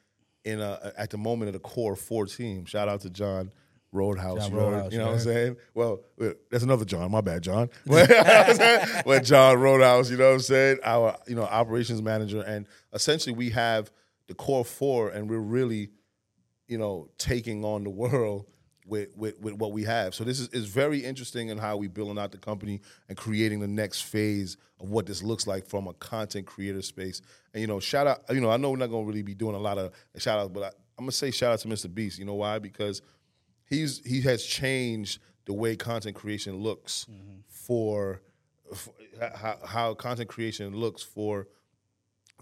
in a, at the moment of the core four team. Shout out to John Roadhouse. John you know, Roadhouse, you know what I'm saying? Well, that's another John. My bad, John. But John Roadhouse. You know what I'm saying? Our you know operations manager, and essentially we have the core four, and we're really you know, taking on the world with, with, with what we have. So this is, is very interesting in how we're building out the company and creating the next phase of what this looks like from a content creator space. And you know, shout out, you know, I know we're not gonna really be doing a lot of shout outs, but I, I'm gonna say shout out to Mr. Beast. You know why? Because he's he has changed the way content creation looks mm-hmm. for, for how, how content creation looks for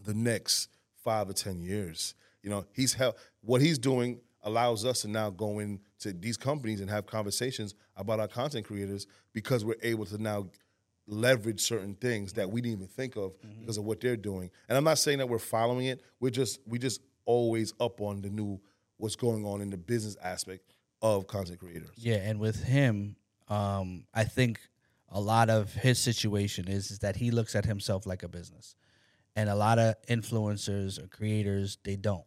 the next five or ten years. You know, he's hel- what he's doing allows us to now go into these companies and have conversations about our content creators because we're able to now leverage certain things that we didn't even think of because of what they're doing. And I'm not saying that we're following it. We're just we just always up on the new what's going on in the business aspect of content creators. Yeah, and with him, um, I think a lot of his situation is, is that he looks at himself like a business, and a lot of influencers or creators they don't.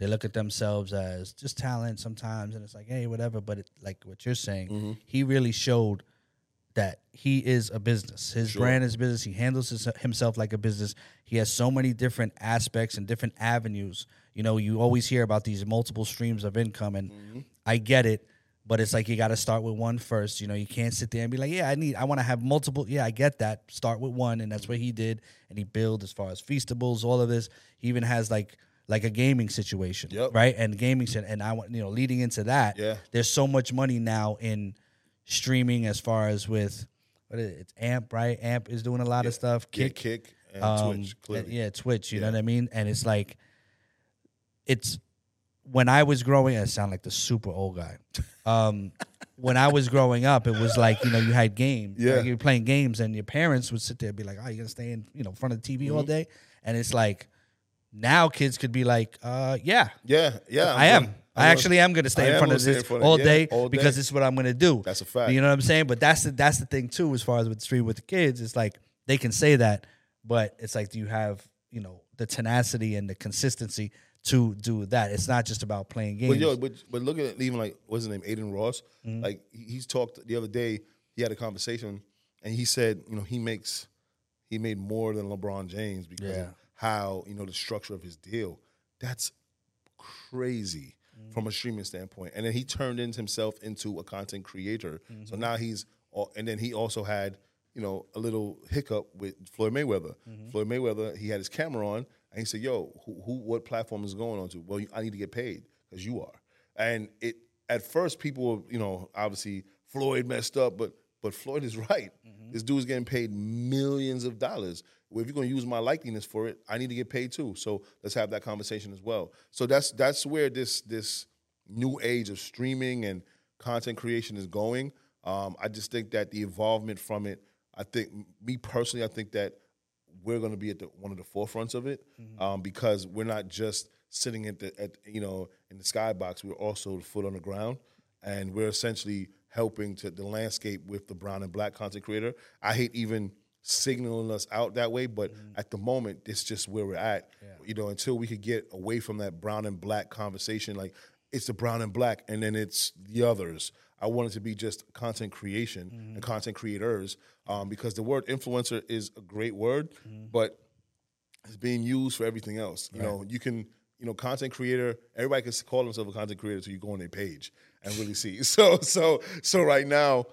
They look at themselves as just talent sometimes, and it's like, hey, whatever. But it, like what you're saying, mm-hmm. he really showed that he is a business. His brand is business. He handles his, himself like a business. He has so many different aspects and different avenues. You know, you always hear about these multiple streams of income, and mm-hmm. I get it, but it's like you got to start with one first. You know, you can't sit there and be like, "Yeah, I need, I want to have multiple." Yeah, I get that. Start with one, and that's what he did, and he built as far as feastables, all of this. He even has like like a gaming situation, Yep. right? And gaming, and I want you know, leading into that, Yeah. there's so much money now in streaming as far as with what is it? It's Amp, right? Amp is doing a lot of stuff. Yeah, Kick, kick and um, Twitch. Clearly. yeah, Twitch. You know what I mean? And it's like, it's when I was growing. I sound like the super old guy. Um, when I was growing up, it was like you know you had games. Yeah. like you were playing games, and your parents would sit there and be like, "Oh, you're gonna stay in you know front of the TV Mm-hmm. all day?" And it's like now kids could be like, uh, "Yeah, Yeah, yeah. I am. I actually am going to stay I in front of this front of- all, yeah, day all day. because this is what I'm going to do. That's a fact. You know what I'm saying? But that's the that's the thing too, as far as with street with the kids. It's like they can say that, but it's like do you have you know the tenacity and the consistency to do that? It's not just about playing games. But yo, but but look at even like what's his name, Adin Ross. Mm-hmm. Like he's talked the other day. He had a conversation, and he said, you know, he makes he made more than LeBron James because Yeah. How you know the structure of his deal. That's crazy Mm-hmm. from a streaming standpoint. And then he turned in himself into a content creator. So Mm-hmm. now he's, and then he also had you know a little hiccup with Floyd Mayweather. Mm-hmm. Floyd Mayweather, he had his camera on, and he said, "Yo, who, who what platform is going on to? Well, I need to get paid because you are." And it at first people were, you know, obviously Floyd messed up, but but Floyd is right. This dude's getting paid millions of dollars. Well, if you're gonna use my likeness for it, I need to get paid too. So let's have that conversation as well. So that's that's where this this new age of streaming and content creation is going. Um, I just think that the involvement from it, I think me personally, I think that we're going to be at the, one of the forefronts of it um, because we're not just sitting at the at you know in the skybox. We're also the foot on the ground, and we're essentially helping to the landscape with the brown and black content creator. I hate even signaling us out that way, but mm. at the moment, it's just where we're at. You know, until we could get away from that brown and black conversation, like it's the brown and black, and then it's the others. I want it to be just content creation and mm-hmm. content creators, um, because the word influencer is a great word, mm-hmm. but it's being used for everything else. You know, you can, you know, content creator. Everybody can call themselves a content creator until you go on their page and really see. So, so, so right now,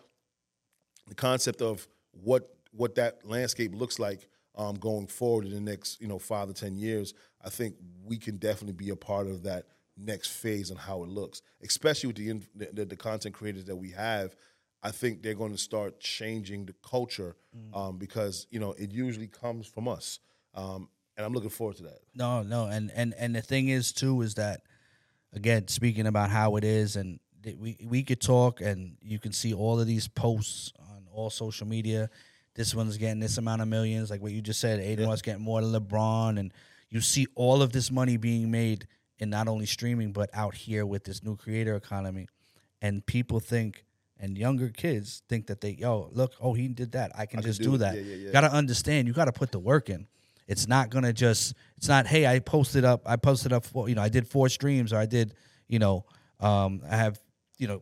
the concept of what what that landscape looks like um, going forward in the next, you know, five to ten years, I think we can definitely be a part of that next phase and how it looks, especially with the the, the, content creators that we have. I think they're going to start changing the culture um, because you know it usually comes from us, um, and I'm looking forward to that. No, no, and and and the thing is too is that again speaking about how it is, and we we could talk, and you can see all of these posts on all social media. This one's getting this amount of millions, like what you just said. Adin was getting more than LeBron, and you see all of this money being made in not only streaming but out here with this new creator economy, and people think. And younger kids think that they, yo, look, oh, he did that. I can I can just do do, that. Yeah, yeah, yeah. Gotta understand, you gotta put the work in. It's not gonna just. It's not. Hey, I posted up. I posted up. For, you know, I did four streams, or I did. You know, um, I have. You know,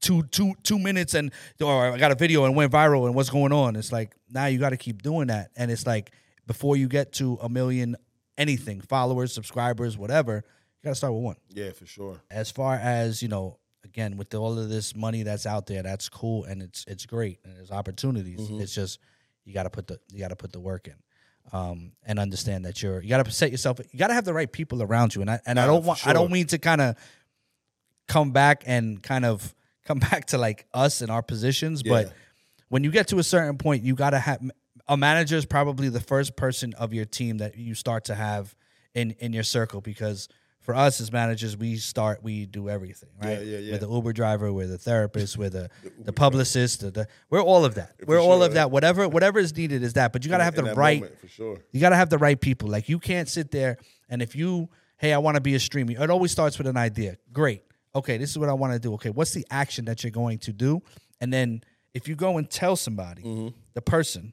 two two two minutes, and or I got a video and went viral, and what's going on? It's like now you got to keep doing that, and it's like before you get to a million, anything, followers, subscribers, whatever, you got to start with one. Yeah, for sure. as far as you know again with all of this money that's out there that's cool and it's it's great and there's opportunities. It's just you got to put the you got to put the work in um, and understand that you're you got to set yourself you got to have the right people around you. And I and I don't want I don't mean to kind of come back and kind of come back to like us and our positions Yeah. but when you get to a certain point you got to have a manager is probably the first person of your team that you start to have in in your circle because for us as managers we start we do everything right Yeah, yeah, yeah. we're the uber driver we're the therapist we're the the publicist the, the we're all of that we're For all sure. of that whatever whatever is needed is that but you got to have the right moment, for sure. you got to have the right people. Like you can't sit there and if you, hey, I want to be a streamer. It always starts with an idea. Great. Okay, this is what I want to do. Okay, what's the action that you're going to do? And then if you go and tell somebody, Mm-hmm. the person,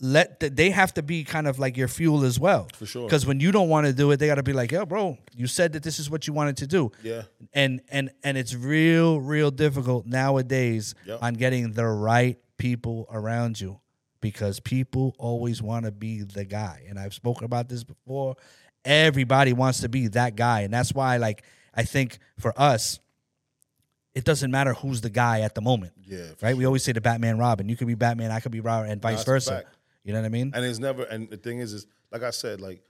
let the, they have to be kind of like your fuel as well. For sure. Because when you don't want to do it, they got to be like, yo, bro, you said that this is what you wanted to do. Yeah. And and and it's real, real difficult nowadays Yep. on getting the right people around you because people always want to be the guy. And I've spoken about this before. Everybody wants to be that guy. And that's why, like, I think for us, it doesn't matter who's the guy at the moment. Yeah, Right? We always say the Batman Robin. You could be Batman, I could be Robin, and vice that's versa. You know what I mean? and it's never and the thing is is like i said like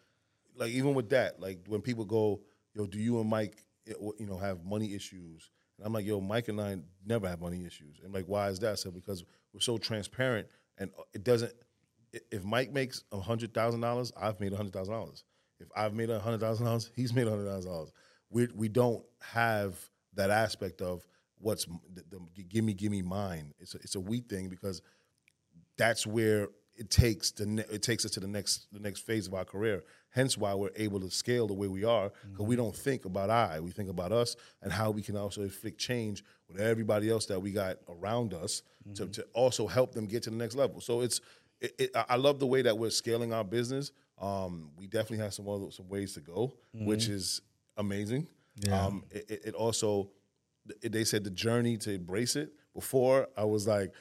like even with that like when people go yo do you and Myq eh, you know have money issues and i'm like yo Myq and i never have money issues and like why is that so because we're so transparent and it doesn't if Myq makes a hundred thousand dollars i've made a hundred thousand dollars if i've made a hundred thousand dollars he's made a hundred thousand dollars we we don't have that aspect of what's the, the give me give me mine it's a, it's a we thing because that's where it takes the ne- it takes us to the next the next phase of our career. Hence why we're able to scale the way we are because we mm-hmm. don't think about I, we think about us and how we can also inflict change with everybody else that we got around us to, mm-hmm. to also help them get to the next level. So it's it, it, I I love the way that we're scaling our business. Um, we definitely have some other, some ways to go, which mm-hmm. is amazing. Yeah. Um, it, it- also they said the journey to embrace it. Before I was like,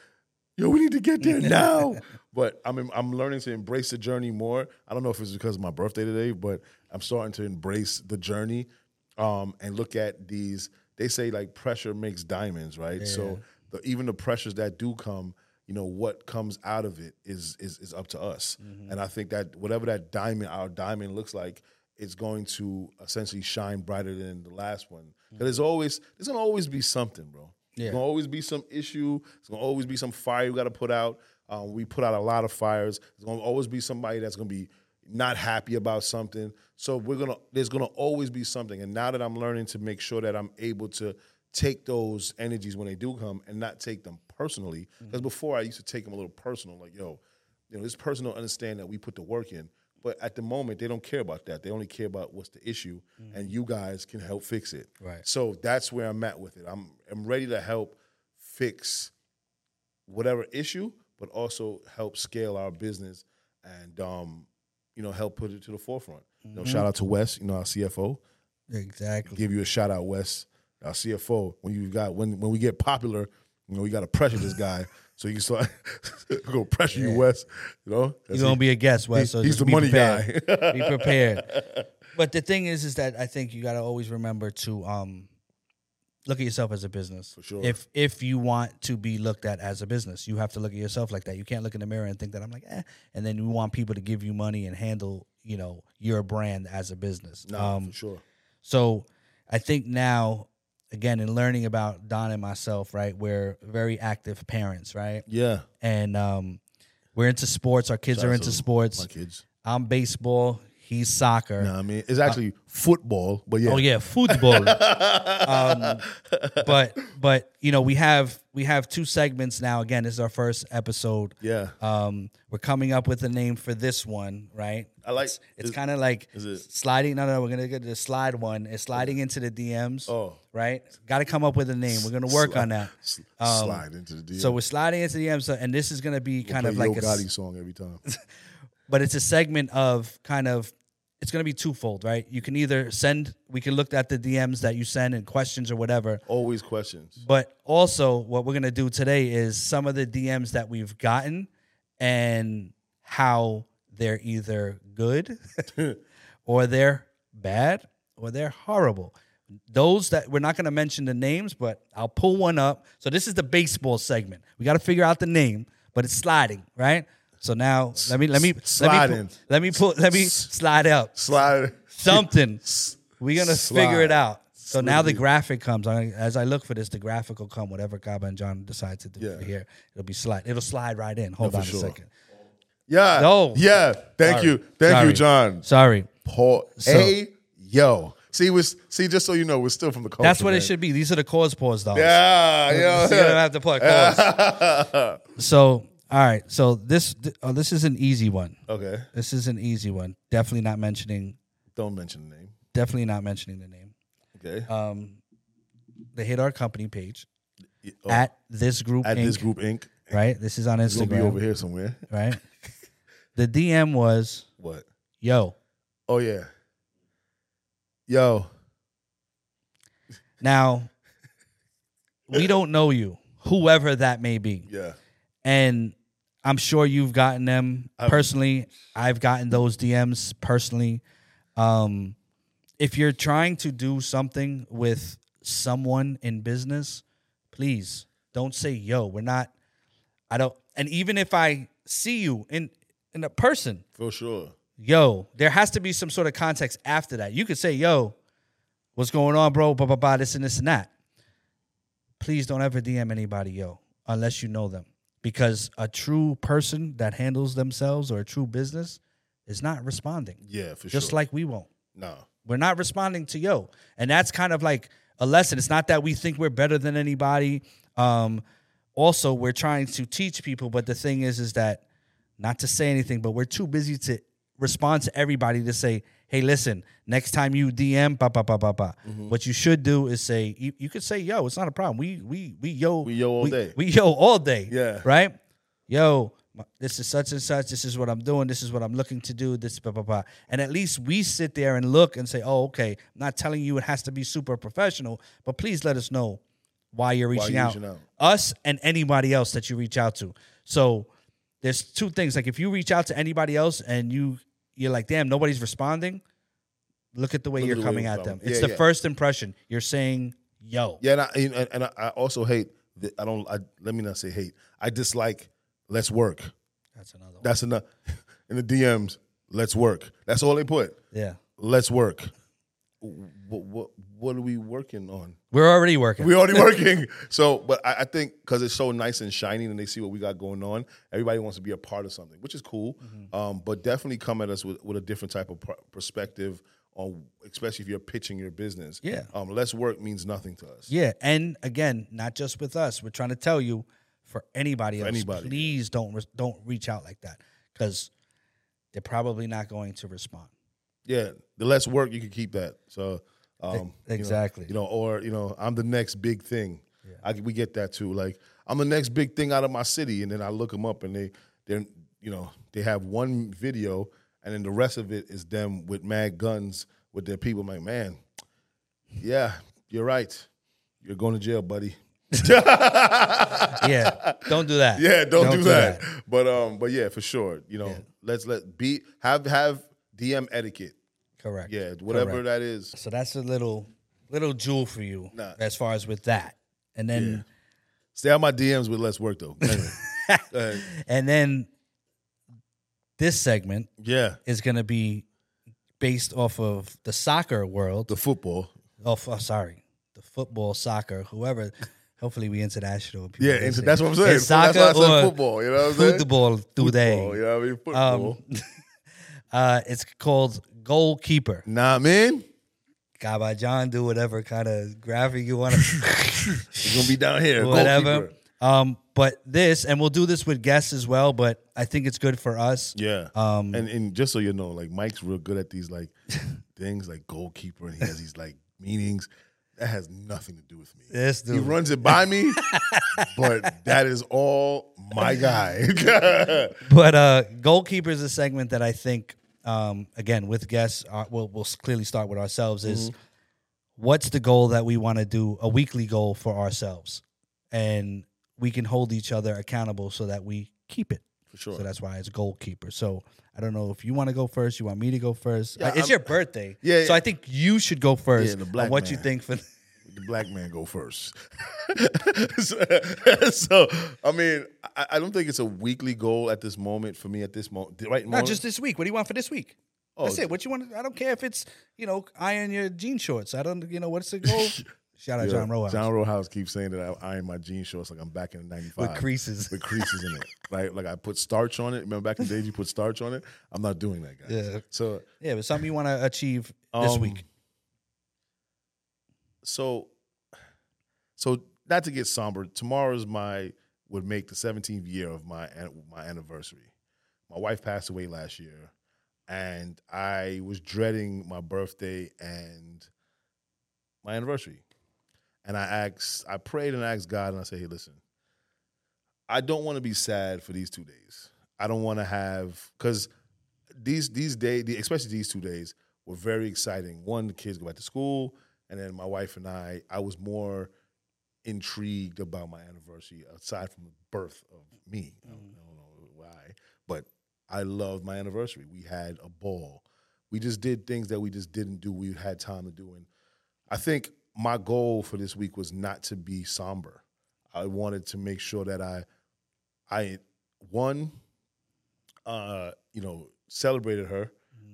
yo, we need to get there now. but I'm I'm learning to embrace the journey more. I don't know if it's because of my birthday today, but I'm starting to embrace the journey um, and look at these. They say like pressure makes diamonds, right? So the, even the pressures that do come, you know, what comes out of it is is is up to us. And I think that whatever that diamond, our diamond looks like, is going to essentially shine brighter than the last one. Because there's always there's gonna always be something, bro. Yeah. There's gonna always be some issue. There's gonna always be some fire we got to put out. Um, we put out a lot of fires. There's gonna always be somebody that's gonna be not happy about something. So we're gonna there's gonna always be something. And now that I'm learning to make sure that I'm able to take those energies when they do come and not take them personally, because before I used to take them a little personal, like yo, you know, this person don't understand that we put the work in. But at the moment, they don't care about that. They only care about what's the issue, and you guys can help fix it. Right. So that's where I'm at with it. I'm I'm ready to help fix whatever issue, but also help scale our business and um, you know, help put it to the forefront. You know, shout out to Wes, you know, our CFO. Exactly. Give you a shout out, Wes, our CFO. When you got when when we get popular, you know, we got to pressure this guy so you can start go pressure you, Wes. You know, You're gonna be a guest, Wes. So he's the money prepared. guy. be prepared. But the thing is, is that I think you got to always remember to um, look at yourself as a business. For sure. If if you want to be looked at as a business, you have to look at yourself like that. You can't look in the mirror and think that I'm like, eh. And then you want people to give you money and handle, you know, your brand as a business. no, um, for sure. so I think now, again, in learning about Don and myself, right, we're very active parents, right, Yeah, and um, we're into sports. Our kids Shout are into sports. my kids. I'm baseball. He's soccer. No, I mean it's actually football, but yeah, Oh yeah, football. um, but but you know we have we have two segments now. Again, this is our first episode. yeah. Um, we're coming up with a name for this one, right? I like- It's, it's kind of like it- sliding. No, no, we're gonna get the slide one. It's sliding into the DMs. Oh. right. Got to come up with a name. We're gonna work on that. Um, slide into the deal. So we're sliding into the DMs, so- and this is gonna be kind of like Yo a, Gotti song every time. but it's a segment of kind of it's going to be twofold, right? You can either send, we can look at the DMs that you send and questions or whatever, Always questions. but also what we're going to do today is some of the DMs that we've gotten and how they're either good or they're bad or they're horrible. Those that we're not going to mention the names, but I'll pull one up. So this is the baseball segment. We got to figure out the name, but it's sliding, right? So now let me let me Slide let me in. pull, let me pull let me slide up Slide. something. We're gonna figure it out. So now the graphic comes. I, as I look for this, the graphic will come. Whatever Gabo and John decide to do Yeah. here, it'll be slide. It'll slide right in. Hold on sure. a second. Yeah. No. Yeah. Thank Sorry. you. Thank Sorry. you, John. Sorry. Paul. So- hey, yo. See, was see. Just so you know, we're still from the culture. That's what it should be. These are the cause pause dollars. Yeah. Yeah. You're gonna have to put cause. so all right. So this oh, this is an easy one. okay. This is an easy one. Definitely not mentioning. Don't mention the name. Definitely not mentioning the name. Okay. Um, they hit our company page Oh, at this group at Inc. this group Inc. right? This is on It's gonna be over here somewhere. right? the DM was, What? "Yo, Oh yeah. Yo. now we don't know you, whoever that may be, Yeah. and I'm sure you've gotten them personally. I've gotten those DMs personally. Um, if you're trying to do something with someone in business, please don't say yo. We're not. I don't. And even if I see you in in a person, For sure. yo, there has to be some sort of context after that. You could say, yo, what's going on, bro? Blah, blah, blah, this and this and that. Please don't ever DM anybody, yo, unless you know them. Because a true person that handles themselves or a true business is not responding. Yeah, for Just sure. Just like we won't. no. We're not responding to yo. And that's kind of like a lesson. It's not that we think we're better than anybody. Um, also, we're trying to teach people, but the thing is, is that not to say anything, but we're too busy to respond to everybody to say, hey, listen, next time you DM, ba ba ba ba ba. Mm-hmm. What you should do is say, you, you could say, yo, it's not a problem. We we we yo We yo all day. We yo all day. Yeah. Right? Yo, this is such and such. This is what I'm doing. This is what I'm looking to do. This blah blah blah. And at least we sit there and look and say, oh, okay. I'm not telling you it has to be super professional, but please let us know why you're reaching, you're out. reaching out. Us and anybody else that you reach out to. So there's two things. Like if you reach out to anybody else and you you're like, damn, nobody's responding. Look at the way Look you're the coming at them. coming. It's Yeah, the yeah. first impression. You're saying, yo. Yeah, and I, and, and I also hate. The, I don't. I, let me not say hate. I dislike. Let's work. That's another one. That's enough. In the DMs, let's work. That's all they put. Yeah. Let's work. What what, what are we working on? We're already working. We're already working. So, but I, I think because it's so nice and shiny, and they see what we got going on, everybody wants to be a part of something, which is cool. Mm-hmm. Um, but definitely come at us with, with a different type of pr- perspective on, especially if you're pitching your business. Yeah. Um, less work means nothing to us. Yeah, and again, not just with us. We're trying to tell you for anybody else. anybody. Please don't re- don't reach out like that because they're probably not going to respond. Yeah, the less work you can keep that. So um, you know- exactly. You know, or you know, I'm the next big thing. I, we get that too. Like I'm the next big thing out of my city, and then I look them up, and they they're you know they have one video, and then the rest of it is them with mad guns with their people. I'm like, man, yeah, you're right. You're going to jail, buddy. yeah, don't do that. Yeah, don't, do, that. But um, but yeah, for sure. You know, let's let be have have DM etiquette. Correct. Yeah, whatever Correct. that is. So that's a little little jewel for you Nah. as far as with that. And then Stay out my DMs with less work though. Anyway. Go ahead. and then this segment yeah, is going to be based off of the soccer world. the football. Oh, f- oh, sorry, the football, soccer, whoever. Hopefully, we international. people Yeah, that's what I'm saying. It's that's soccer why I said or football. You know what I'm saying? football today. Football, you know what I mean? Football. Um, uh, it's called goalkeeper. nah, man. John, do whatever kind of graphic you want to, You're gonna be down here. whatever. Um, but this, and we'll do this with guests as well. But I think it's good for us. Yeah. Um, and and just so you know, like Myq's real good at these like things like goalkeeper, and he has these like meanings. That has nothing to do with me. This He runs it by me, but that is all my guy. But uh, goalkeeper is a segment that I think, um, again, with guests, uh, we'll we'll clearly start with ourselves. Is Mm-hmm. what's the goal that we want to do? A weekly goal for ourselves, and we can hold each other accountable so that we keep it. For sure. So that's why it's goalkeeper. So I don't know if you want to go first. You want me to go first? Yeah, Uh, it's I'm- your birthday. Yeah, So. I think you should go first. Yeah, the on black what you think for. The black man go first. so, so, I mean, I, I don't think it's a weekly goal at this moment for me. At this moment, right Not moment. just this week. What do you want for this week? Oh, That's it. What you want? I don't care if it's you know iron your jean shorts. I don't. You know what's the goal? Shout out Yeah, John Rowan John Rowehouse keeps saying that I iron my jean shorts like I'm back in '95 with creases. with creases in it, right? Like I put starch on it. Remember back in the days you put starch on it? I'm not doing that, guys. Yeah. So, Yeah, but something you want to achieve this Um, week. So, so not to get somber. Tomorrow's my would make the 17th year of my my anniversary. My wife passed away last year, and I was dreading my birthday and my anniversary. And I asked, I prayed and asked God, and I said, "Hey, listen, I don't want to be sad for these two days. I don't want to have because these these days, especially these two days, were very exciting. One, the kids go back to school, and then my wife and I. I was more intrigued about my anniversary aside from the birth of me. I, don't, I don't know why, but I loved my anniversary. We had a ball. We just did things that we just didn't do. We had time to do, and I think my goal for this week was not to be somber. I wanted to make sure that I, I, one, uh, you know, celebrated her,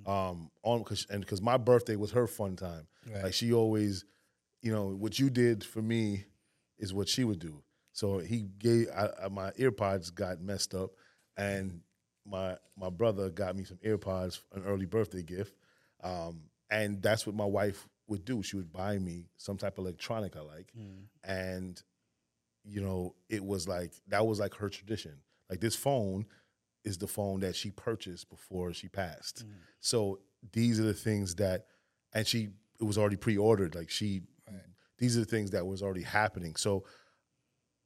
um, on cause, and because my birthday was her fun time. Right. Like she always, you know, what you did for me is what she would do. So he gave I, I, my earpods got messed up, and my my brother got me some earpods, an early birthday gift, um, and that's what my wife would do. She would buy me some type of electronic I like, and you know, it was like that was like her tradition. Like this phone is the phone that she purchased before she passed. So these are the things that, and she it was already pre-ordered. Like she, these are the things that was already happening. So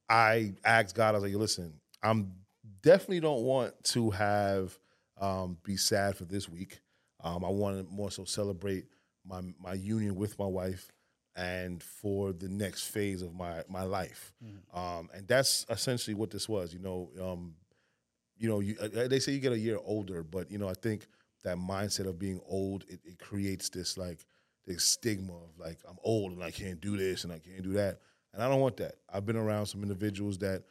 I asked God, I was like, listen, I'm definitely don't want to have um, be sad for this week. Um, I want to more so celebrate my my union with my wife and for the next phase of my my life. Um, and that's essentially what this was. You know, um, you know, you, uh, they say you get a year older, but you know, I think that mindset of being old it, it creates this like this stigma of like I'm old and I can't do this and I can't do that, and I don't want that. I've been around some individuals that,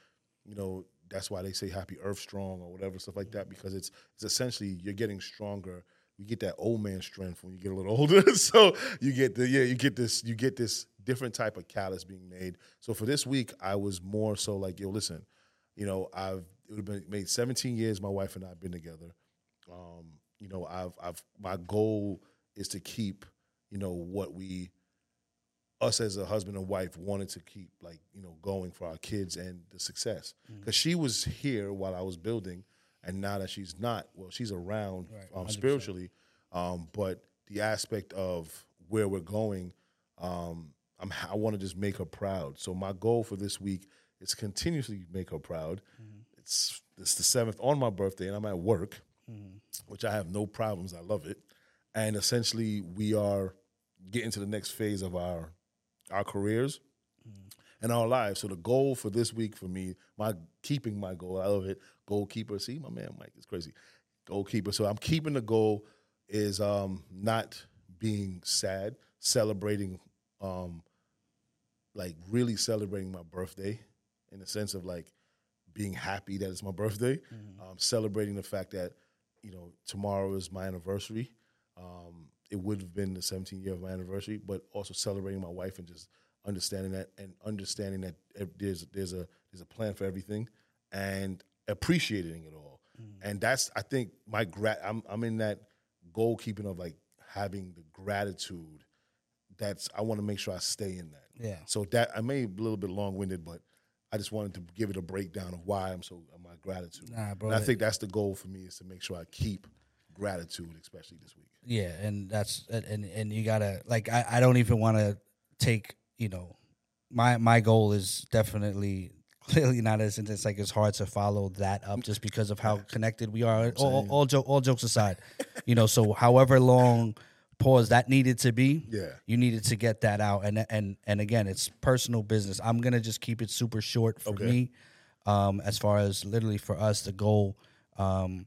you know, that's why they say happy Earth strong or whatever stuff like that because it's it's essentially you're getting stronger. You get that old man strength when you get a little older, so you get the yeah you get this you get this different type of callus being made. So for this week, I was more so like yo, listen, you know, I've it would have been made 17 years my wife and I have been together. Um, you know, I've I've my goal is to keep, you know, what we us as a husband and wife wanted to keep like, you know, going for our kids and the success. Cuz she was here while I was building and now that she's not, well, she's around Right, um, spiritually, um, but the aspect of where we're going, um, I'm, I want to just make her proud. So my goal for this week is to continuously make her proud. Mm-hmm. It's it's the seventh on my birthday, and I'm at work, Mm-hmm. which I have no problems. I love it, and essentially we are getting to the next phase of our our careers and our lives. So the goal for this week for me, my keeping my goal, I love it. Goalkeeper. See, my man Myq is crazy. Goalkeeper. So I'm keeping the goal is um not being sad, celebrating um like really celebrating my birthday in the sense of like being happy that it's my birthday. Um, celebrating the fact that, you know, tomorrow is my anniversary. Um, it would have been the 17th year of my anniversary, but also celebrating my wife and just understanding that and understanding that there's there's a there's a plan for everything and appreciating it all. And that's I think my grat I'm I'm in that goalkeeping of like having the gratitude that's I want to make sure I stay in that. Yeah. So that I may be a little bit long winded, but I just wanted to give it a breakdown of why I'm so my gratitude. Nah, bro, And I think that's the goal for me is to make sure I keep gratitude, especially this week. Yeah, and that's and and you gotta like I, I don't even want to take you know my my goal is definitely clearly not as it's like it's hard to follow that up just because of how connected we are. All all, jo- all jokes aside, you know. So however long pause that needed to be, Yeah. you needed to get that out. And and and again, it's personal business. I'm gonna just keep it super short for Okay. me. Um, as far as literally for us, the goal. Um,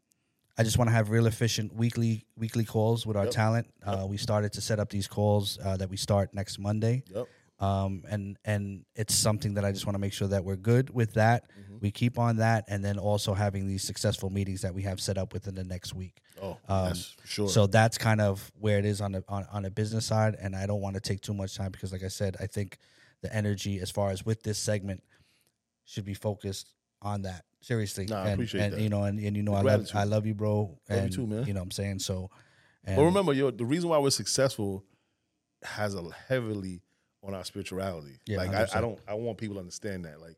I just want to have real efficient weekly weekly calls with our talent. Uh, we started to set up these calls uh, that we start next Monday, Yep. Um, and and it's something that I just want to make sure that we're good with that. Mm-hmm. We keep on that, and then also having these successful meetings that we have set up within the next week. Oh, Um, yes, sure. So that's kind of where it is on the on, on the business side, and I don't want to take too much time because, like I said, I think the energy as far as with this segment should be focused on that. Seriously, Nah, I and, appreciate and that. you know, and, and you know, I love. I love you, bro. Love you And too, man. You know, what I'm saying so. And But remember, yo, the reason why we're successful has a heavily on our spirituality. Yeah, like I, I don't, I want people to understand that. Like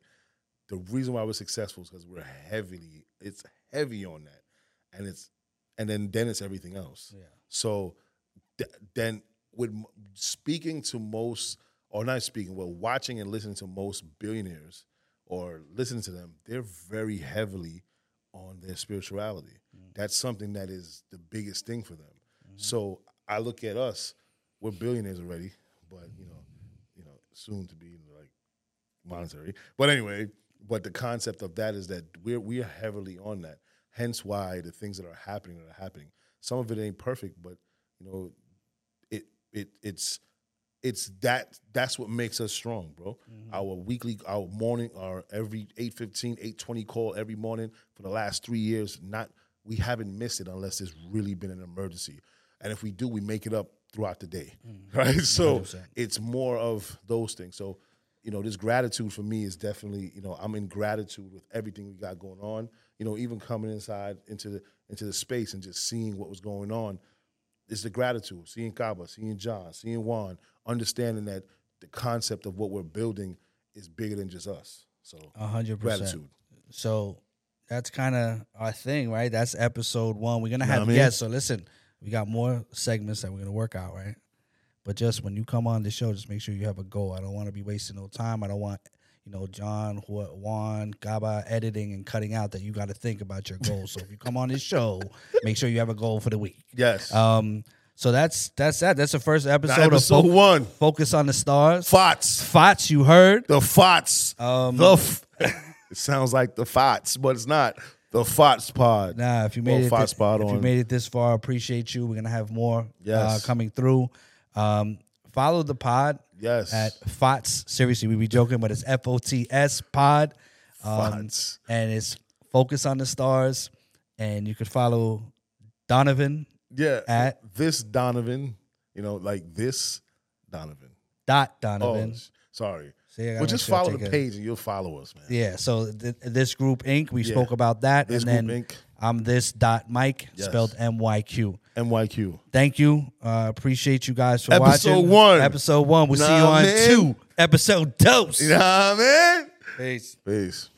the reason why we're successful is because we're heavily, it's heavy on that, and it's, and then then it's everything else. Yeah. So th- then with m- speaking to most, or not speaking, well, watching and listening to most billionaires or listening to them, they're very heavily on their spirituality. Mm. That's something that is the biggest thing for them. Mm-hmm. So I look at us, we're billionaires already, but you know, soon to be like monetary. But anyway, but the concept of that is that we're we are heavily on that. Hence why the things that are happening that are happening. Some of it ain't perfect, but you know, it it it's it's that that's what makes us strong, bro. Mm-hmm. Our weekly, our morning, our every 815, 820 call every morning for the last three years, not we haven't missed it unless there's really been an emergency. And if we do, we make it up throughout the day. Mm. Right. So 100%. it's more of those things. So, you know, this gratitude for me is definitely, you know, I'm in gratitude with everything we got going on. You know, even coming inside into the into the space and just seeing what was going on is the gratitude. Seeing Gabo, seeing John, seeing Juan, understanding that the concept of what we're building is bigger than just us. So a hundred percent. gratitude. So that's kind of our thing, right? That's episode one. We're gonna Know what have I mean? guests. So listen, we got more segments that we're gonna work out, right? But just when you come on the show, just make sure you have a goal. I don't want to be wasting no time. I don't want, you know, John, Ju- Juan, Gabo editing and cutting out that you got to think about your goals. so if you come on this show, make sure you have a goal for the week. Yes. Um, so that's that's that. That's the first episode, episode of Fo- one. Focus on the Stars. Fots. Fots, you heard. The Fots. Um, the f- it sounds like the Fots, but it's not. The Fots pod. Nah, if you made it, Fox thi- Pod if you on. made it this far, appreciate you. We're gonna have more uh, coming through. Um, follow the pod Yes. at FOTS. Seriously, we be joking, but it's F O T S Pod, um, Fots. and it's Focus on the Stars. And you could follow Donovan Yeah. at- this Donovan, you know, like this Donovan. dot Oh, Donovan. s- sorry. See, I gotta Well, just sure follow the a- page and you'll follow us, man. Yeah, so th- this group Inc. We Yeah. spoke about that, This and then Group Inc. I'm this dot Myq Yes. spelled M Y Q. M Y Q. Thank you. Uh, appreciate you guys for Episode watching. one. Episode one. We'll see you on man. two. Episode dose. You know what I mean? Peace. Peace.